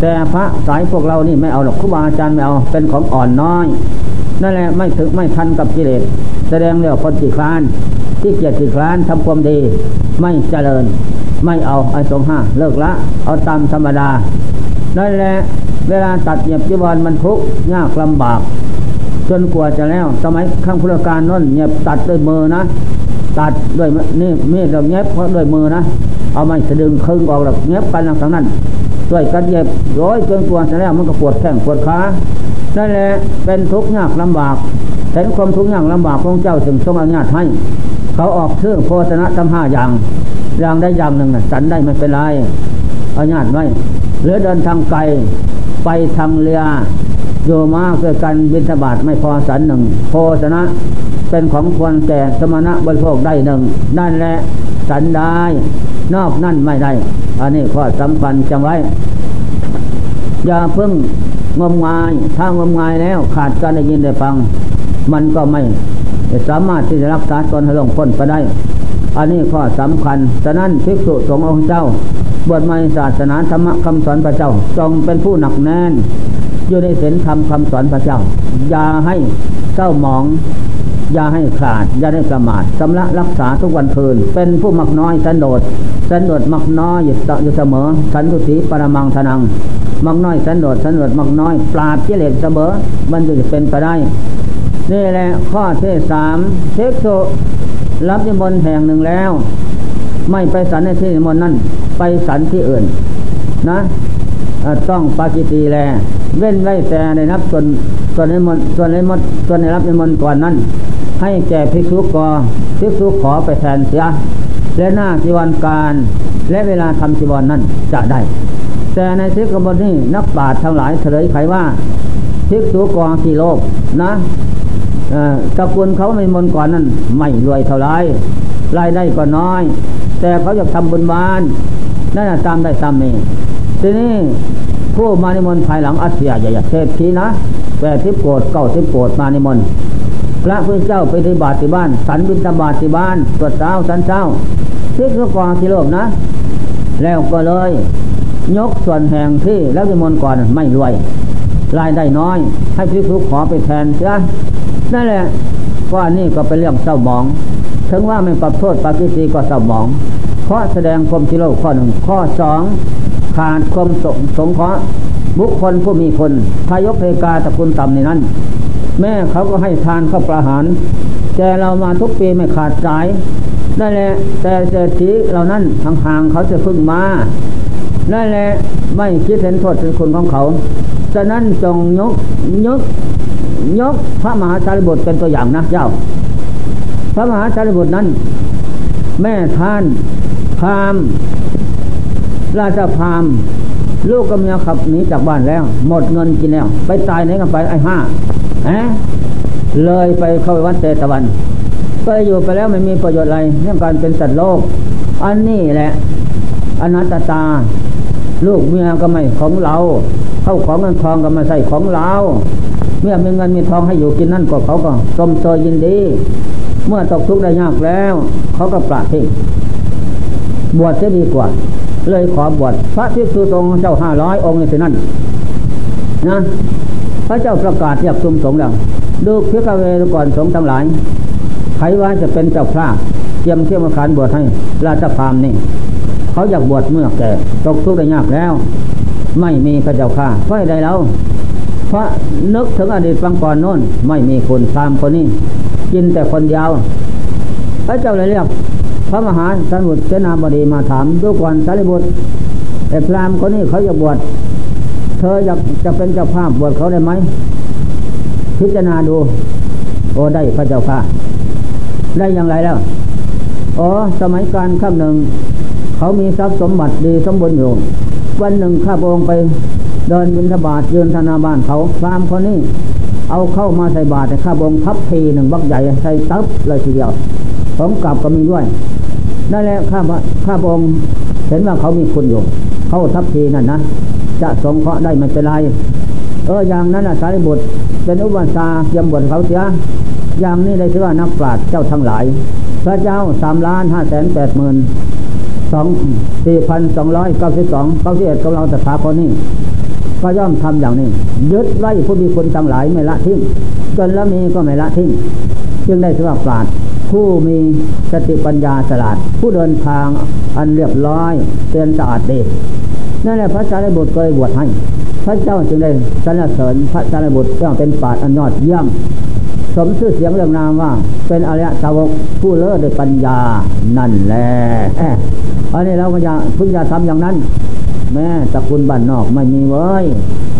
Speaker 1: แต่พระสายพวกเรานี่ไม่เอาหรอกครูบาอาจารย์ไม่เอาเป็นของอ่อนน้อยนั่นแหละไม่ถึงไม่ทันกับกิเลสแสดงเรื่องคนจีคลาน ที่เกียรติคลานทำความดี ไม่เจริญ ไม่เอาไอ้สองห้าเลิกละ เอาตามธรรมดา นั่นแหละเวลาตัดเหยียบจีวรมันทุกข์ยากลำบาก จนกว่าจะแล้วสมัยข้างพุทธการนั่นเหยียบตัดด้วยมือนะ ตัดด้วยนี่มีดเราเย็บเพราะด้วยมือนะ เอาไม้สะดึงครึ่งออกแล้วเย็บกันหลังจากนั้นด้วยกันเย็บร้อยจนกว่าจะแล้วมันก็ปวดแข้งปวดขานั่นแหละเป็นทุกข์ยากลำบากเห็นความทุกข์ยากลำบากของเจ้าจึงทรงอนุญาตให้ เขาออกเครื่องโฆษณะทำห้าอย่าง อย่างได้อย่างหนึ่งนะสันได้ไม่เป็นไรอนุญาตไว้หรือเดินทางไกลไปทางเรือโยมาเกิดกันบินทบาทไม่พอสันหนึ่งโฆษณะเป็นของควรแก่สมณะบริโภคได้หนึ่งนั่นแหละสันได้ นอกนั่นไม่ได้ อันนี้ข้อสำคัญจำไว้ อย่าเพิ่งงมงาย ถ้างมงายแล้วขาดการได้ยินได้ฟัง มันก็ไม่ สามารถที่จะรักษาตนให้ลงพ้นไปได้ อันนี้ข้อสำคัญ ฉะนั้นภิกษุสงฆ์องค์เจ้า บวชในศาสนาธรรมคำสอนพระเจ้าจงเป็นผู้หนักแน่น อยู่ในศีลธรรมคำสอนพระเจ้า อย่าให้เศร้าหมอง อย่าให้ขาด อย่าให้ประมาทสำละรักษาทุกวันคืน เป็นผู้มักน้อยสันโดษสันโดษมักน้อยอยู่เสมอ สันตุสีปรมังทนังมักน้อยสันโดษสันโดษมักน้อย ปราบกิเลสเสมอมันจะเป็นไปได้ นี่แหละข้อที่สามเทกโซรับนิมนต์แห่งหนึ่งแล้ว ไม่ไปสันในที่นิมนต์นั่นไปสันที่อื่น นะต้องปากิตีแล เว้นไว้แต่ในนับส่วนส่วนในมนส่วนในมนส่วนในรับในมนก่อนนั้น ให้แก่ภิกษุกอภิกษุขอไปแทนเสีย และหน้าจีวรการและเวลาทำจีวรนนั้นจะได้ แต่ในทิกบนนี้นักปราชญ์ทั้งหลายเฉลยไขว่าภิกษุกองสี่โลกนะ ตระกูลเขาไม่มนก่อนนั้น ไม่รวยเท่าไรรายได้ก็น้อย แต่เขาอยากทำบุญบานนั่นตามได้ตามมีทีนี้ผู้มานิมนต์ภายหลังอัศยาใหญ่เศรษฐีนะแปดทิพโกดเก้าทิพโกดมานิมนต์พระพุทธเจ้าไปที่บาตรที่บ้าน สันบินตบาตรที่บ้านตรวจเช้าสันเช้าทิกกองที่โลกนะ แล้วก็เลย ยกส่วนแห่งที่แล้ววิมลก่อนไม่รวยรายได้น้อย ให้พิสุขอไปแทนเสีย นั่นแหละว่านี่ก็เป็นเรื่องเศร้าหมอง ถึงว่าไม่ปรับโทษปากิสีก็เศร้าหมอง เพราะแสดงความที่โลกข้อหนึ่งข้อสองขาดความสงสงเคราะห์บุคคลผู้มีคนพายกเพกาตะกุลต่ำในนั้น แม่เขาก็ให้ทานข้าประหาร แต่เรามาทุกปีไม่ขาดสายนั่นแหละแต่เศรษฐีเหล่านั้นห่างๆเขาจะพึ่งมานั่นแหละไม่คิดเห็นโทษเป็นคนของเขา ฉะนั้นจงยกยก ยกพระมหาสารีบุตรเป็นตัวอย่างนะเจ้า พระมหาสารีบุตรนั้น แม่ท่านพามราชพามลูกกับเมียขับหนีจากบ้านแล้ว หมดเงินกินแล้ว ไปตายไหนกันไปไอ้ห้าฮะเลยไปเข้าวัดเตตะวันก็อยู่ไปแล้วไม่มีประโยชน์อะไรเรื่องการเป็นสัตว์โลก อันนี้แหละอนัตตา ลูกเมียก็ไม่ของเรา เข้าของเงินทองก็มาใส่ของเรา มื่อมีเงินมีทองให้อยู่กินนั่นก็เขาก็สมเชยยินดี เมื่อตกทุกข์ได้ยากแล้ว เขาก็ปราทิ้งบวชจะดีกว่า เลยขอบวชพระภิกษุสงฆ์เจ้าห้าร้อยองค์ในที่นั่นนะพระเจ้าประกาศเรียกชุมสงฆ์แล้วดูเพื่อกเวรก่อนสงฆ์ทั้งหลายใครว่าจะเป็นเจ้าพระเตรียมเที่ยวมาขานบวชให้ราชพามนี่ เขาอยากบวชเมื่อแก่ตกทุกข์ได้ยากแล้ว ไม่มีพระเจ้าข้าเพราะใดแล้ว เพราะนึกถึงอดีตฟังก่อนโน้นไม่มีคนตามคนนี้กินแต่คนเดียวพระเจ้าเลยเรียกพระมหาสันบุตรเสนาบดีมาถามดูก่อนสารีบุตรไอ้พรามคนนี้เขาจะบวชเธออยากจะเป็นเจ้าภาพบวชเขาได้ไหมพิจารณาดูโอ้ได้พระเจ้าค่ะ ได้อย่างไรแล้วอ๋อสมัยการข้างหนึ่ง เขามีทรัพย์สมบัติดีสมบูรณ์อยู่ วันหนึ่งข้าพระองค์ไป เดินบิณฑบาตยืนธนาบ้านเขาพรามคนนี้เอาเข้ามาใส่บาตรข้าพระองทับทีหนึ่งบักใหญ่ใส่ตับเลยทีเดียว ผมกลับก็มีด้วยนั่นแหละข้าข้าพระองเห็นว่าเขามีคุณอยู่ เข้าทับทีนั่นนะจะสงเคราะห์ได้ไม่เป็นไรเอออย่างนั้นนะสารีบุตรเป็นอุบาสาเยี่ยมบนเขาเสียอย่างนี้ได้ชื่อว่านักปราชญ์เจ้าทั้งหลาย พระเจ้าสามล้านห้าแสนแปดหมื่นสองสี่พันสองร้อยเก้าสิบสองเก้าสิบเอ็ดของเราตถาคตนี้ ก็ย่อมทำอย่างนี้ ยึดไว้ผู้มีคนทั้งหลายไม่ละทิ้งจนล้วมีก็ไม่ละทิ้งจึงได้ชื่อว่าปราชญ์ผู้มีสติปัญญาสลาด ผู้เดินทางอันเรียบร้อยเตือนสะอาดดีนั่นแหละพระสารีบุตรเคยบวชให้ พระเจ้าจึงได้สรรเสริญพระสารีบุตรเจ้าเป็นปราชญ์อันยอดเยี่ยมสมชื่อเสียงเรื่องนามว่า เป็นอริยสาวกผู้เลิศด้วยปัญญานั่นแหละอันนี้เราก็จะพึงจะทำอย่างนั้น แม่ตระกูลบ้านนอกไม่มีเว้ย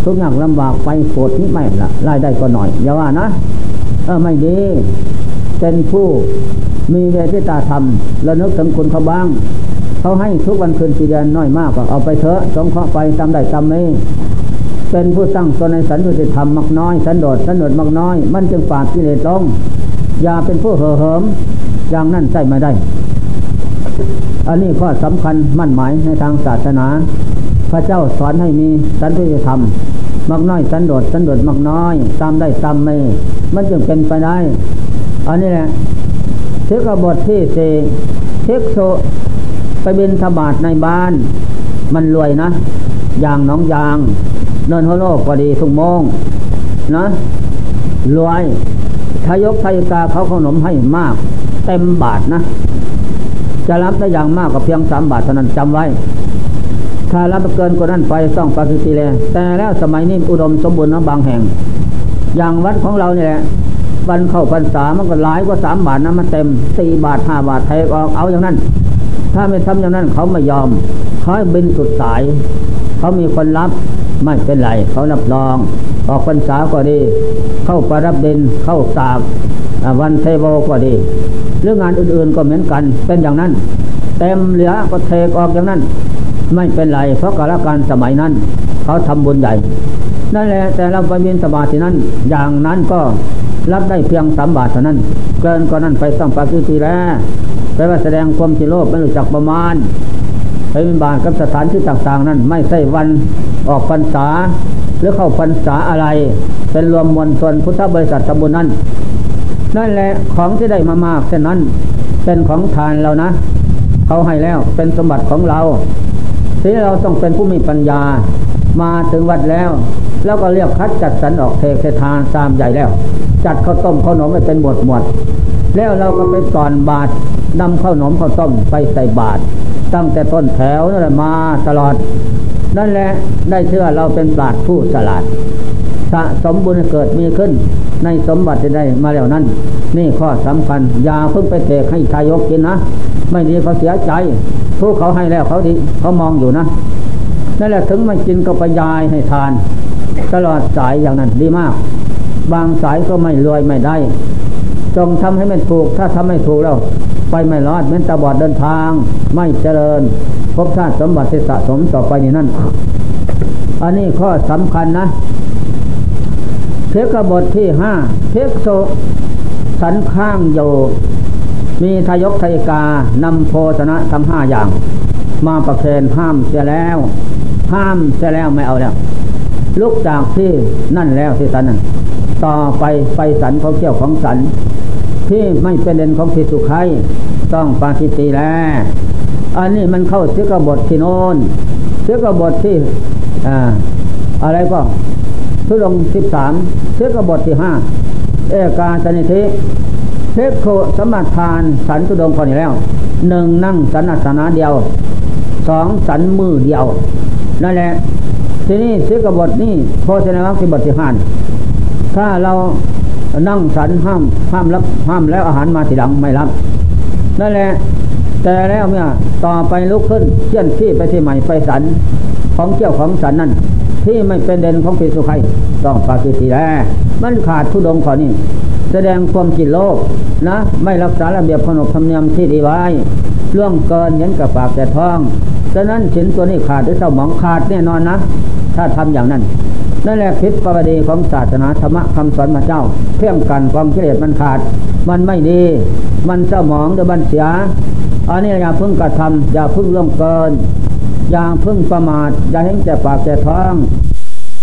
Speaker 1: ทุกอย่างลำบากไปโกรธนิดไม่ละรายได้ก็หน่อยอย่าว่านะเออไม่ดีเป็นผู้มีเวทิตาธรรมแล้วนึกถึงคุณเขาบ้าง เขาให้ทุกวันคืนปีเดือนน้อยมากก็เอาไปเถอะสงเคราะห์ไปตามได้ตามนี้เป็นผู้ตั้งตนในสันติธรรมมักน้อย สันโดษสันโดษมักน้อย มันจึงปราดกิเลสลงอย่าเป็นผู้เห่อเหิมอย่างนั้นใช่ไม่ได้ อันนี้ข้อสำคัญมั่นหมายในทางศาสนา พระเจ้าสอนให้มีสันติธรรมมักน้อยสันโดษสันโดษมักน้อยตามได้ตามไม่ มันจึงเป็นไปได้ อันนี้แหละเทกบทที่สี่เทกโซไปบินธบาตในบ้าน มันรวยนะอย่างน้องยางเนินโฮโลกก็ดีทุกโมงนะรวยทายกทายกาเขาขนมให้มาก เต็มบาทนะ จะรับได้อย่างมากก็เพียงสามบาทเท่านั้นจำไว้ ถ้ารับเกินกว่านั้นไปต้องปฏิทิเลยแต่แล้วสมัยนี้อุดมสมบูรณ์นะบางแห่ง อย่างวัดของเราเนี่ยแหละวันเข้าพรรษามันก็หลายกว่าสามบาทนะมันเต็มสี่บาทห้าบาทไทยออกเอาอย่างนั้น ถ้าไม่ทำอย่างนั้นเขาไม่ยอมเขาบินสุดสาย เขามีคนรับไม่เป็นไรเขารับรอง ออกพรรษาก็ดี เข้าประรับดินเข้าสากวันเทโวก็ดีเรื่องงานอื่นๆก็เหมือนกันเป็นอย่างนั้น เต็มเหลือก็เทกออกอย่างนั้น ไม่เป็นไร เพราะกาลการสมัยนั้น เขาทำบุญใหญ่ นั่นแหละแต่เราไปมีสมาธินั้น อย่างนั้นก็รับได้เพียงสามบาทเท่านั้น เกินกว่านั้นไปต้องปากิตีแล้วไปว่าแสดงความจิโลภไม่รู้จักประมาณไปเป็นบาทกับสถานที่ต่างๆ นั้น ไม่ใช่วันออกพรรษา หรือเข้าพรรษาอะไร เป็นรวมมวลชนพุทธบริษัทสมบูรณ์นั้นนั่นแหละของที่ได้มามากเช่นนั้น เป็นของทานเรานะ เขาให้แล้วเป็นสมบัติของเรา นี้เราต้องเป็นผู้มีปัญญา มาถึงวัดแล้ว แล้วก็เรียกคัดจัดสรรออกเทเททานตามใหญ่แล้ว จัดข้าวต้มข้าวหนมไปเป็นหมวดหมวดแล้วเราก็ไปสอนบาทนำข้าวหนมข้าวต้มไปใส่บาทตั้งแต่ต้นแถวนั่นแหละมาตลอด นั่นแหละได้เชื่อเราเป็นปราชญ์ผู้ฉลาดสะสมบุญเกิดมีขึ้น ในสมบัติได้มาแล้วนั้น นี่ข้อสำคัญ อย่าเพิ่งไปเตะให้ทายกกินนะ ไม่ดีเขาเสียใจทุกเขาให้แล้วเขาดีเขามองอยู่นะนั่นแหละถึงไม่กินก็ไปยายให้ทาน ตลอดสายอย่างนั้นดีมาก บางสายก็ไม่รวยไม่ได้ จงทำให้มันถูก ถ้าทำไม่ถูกแล้ว ไปไม่รอดเม้นตาบอดเดินทาง ไม่เจริญ พบชาติสมบัติสะสมต่อไปนี่นั่นอันนี้ข้อสำคัญนะ เทกบทที่ห้าเทกโซสันข้างโยมีทายกทายกานำโพชนะทำห้าอย่าง มาประเคนห้ามเสียแล้ว ห้ามเสียแล้วไม่เอาแล้วลุกจากที่นั่นแล้วที่สันนั้นต่อไปไปสันของเกี่ยวของสัน ที่ไม่เป็นเด่นของทิสุขัยต้องปาทิตีแล้วอันนี้มันเข้าเสกบทที่โน้นเสกบทที่อ่าอะไรก็ ทุลงสิบสามเสกบทที่ห้าเอกาสนิธิเทคโคสมัติทานสันตุดงคนนี้แล้วหนึ่งนั่งสันอัสนาเดียวสองสันมือเดียวนั่นแหละทีนี้สิกบทนี่โพชนาวัคสิบทที่ห้าถ้าเรานั่งสันห้ามห้ามรับห้ามแล้วอาหารมาทีหลังไม่รับนั่นแหละแต่แล้วเนี่ยต่อไปลุกขึ้นเชี่ยนที่ไปที่ใหม่ไปสันของเกี่ยวของสันนั่น ที่ไม่เป็นเด่นของปีสุไขต้องปากิสีแล้วมันขาดทุดงขอนี่แสดงความจิตโลกนะ ไม่รักษาระเบียบขนบธรรมเนียมที่ดีไว้ล่วงเกินเห็นกับปากแต่ท้องฉะนั้นสินตัวนี้ขาดด้วยเศร้าหมองขาดแน่นอนนะ ถ้าทำอย่างนั้นนั่นแหละคิดประเดีของศาสนาธรรมะคำสอนพระเจ้า เพียงกันความกิเลสมันขาด มันไม่ดี มันเศร้าหมองเดือบันเสียอันนี้อย่าพึ่งกระทำอย่าพึ่งล่วงเกิน อย่าพึ่งประมาท อย่าเห็นแก่ปากแก่ท้อง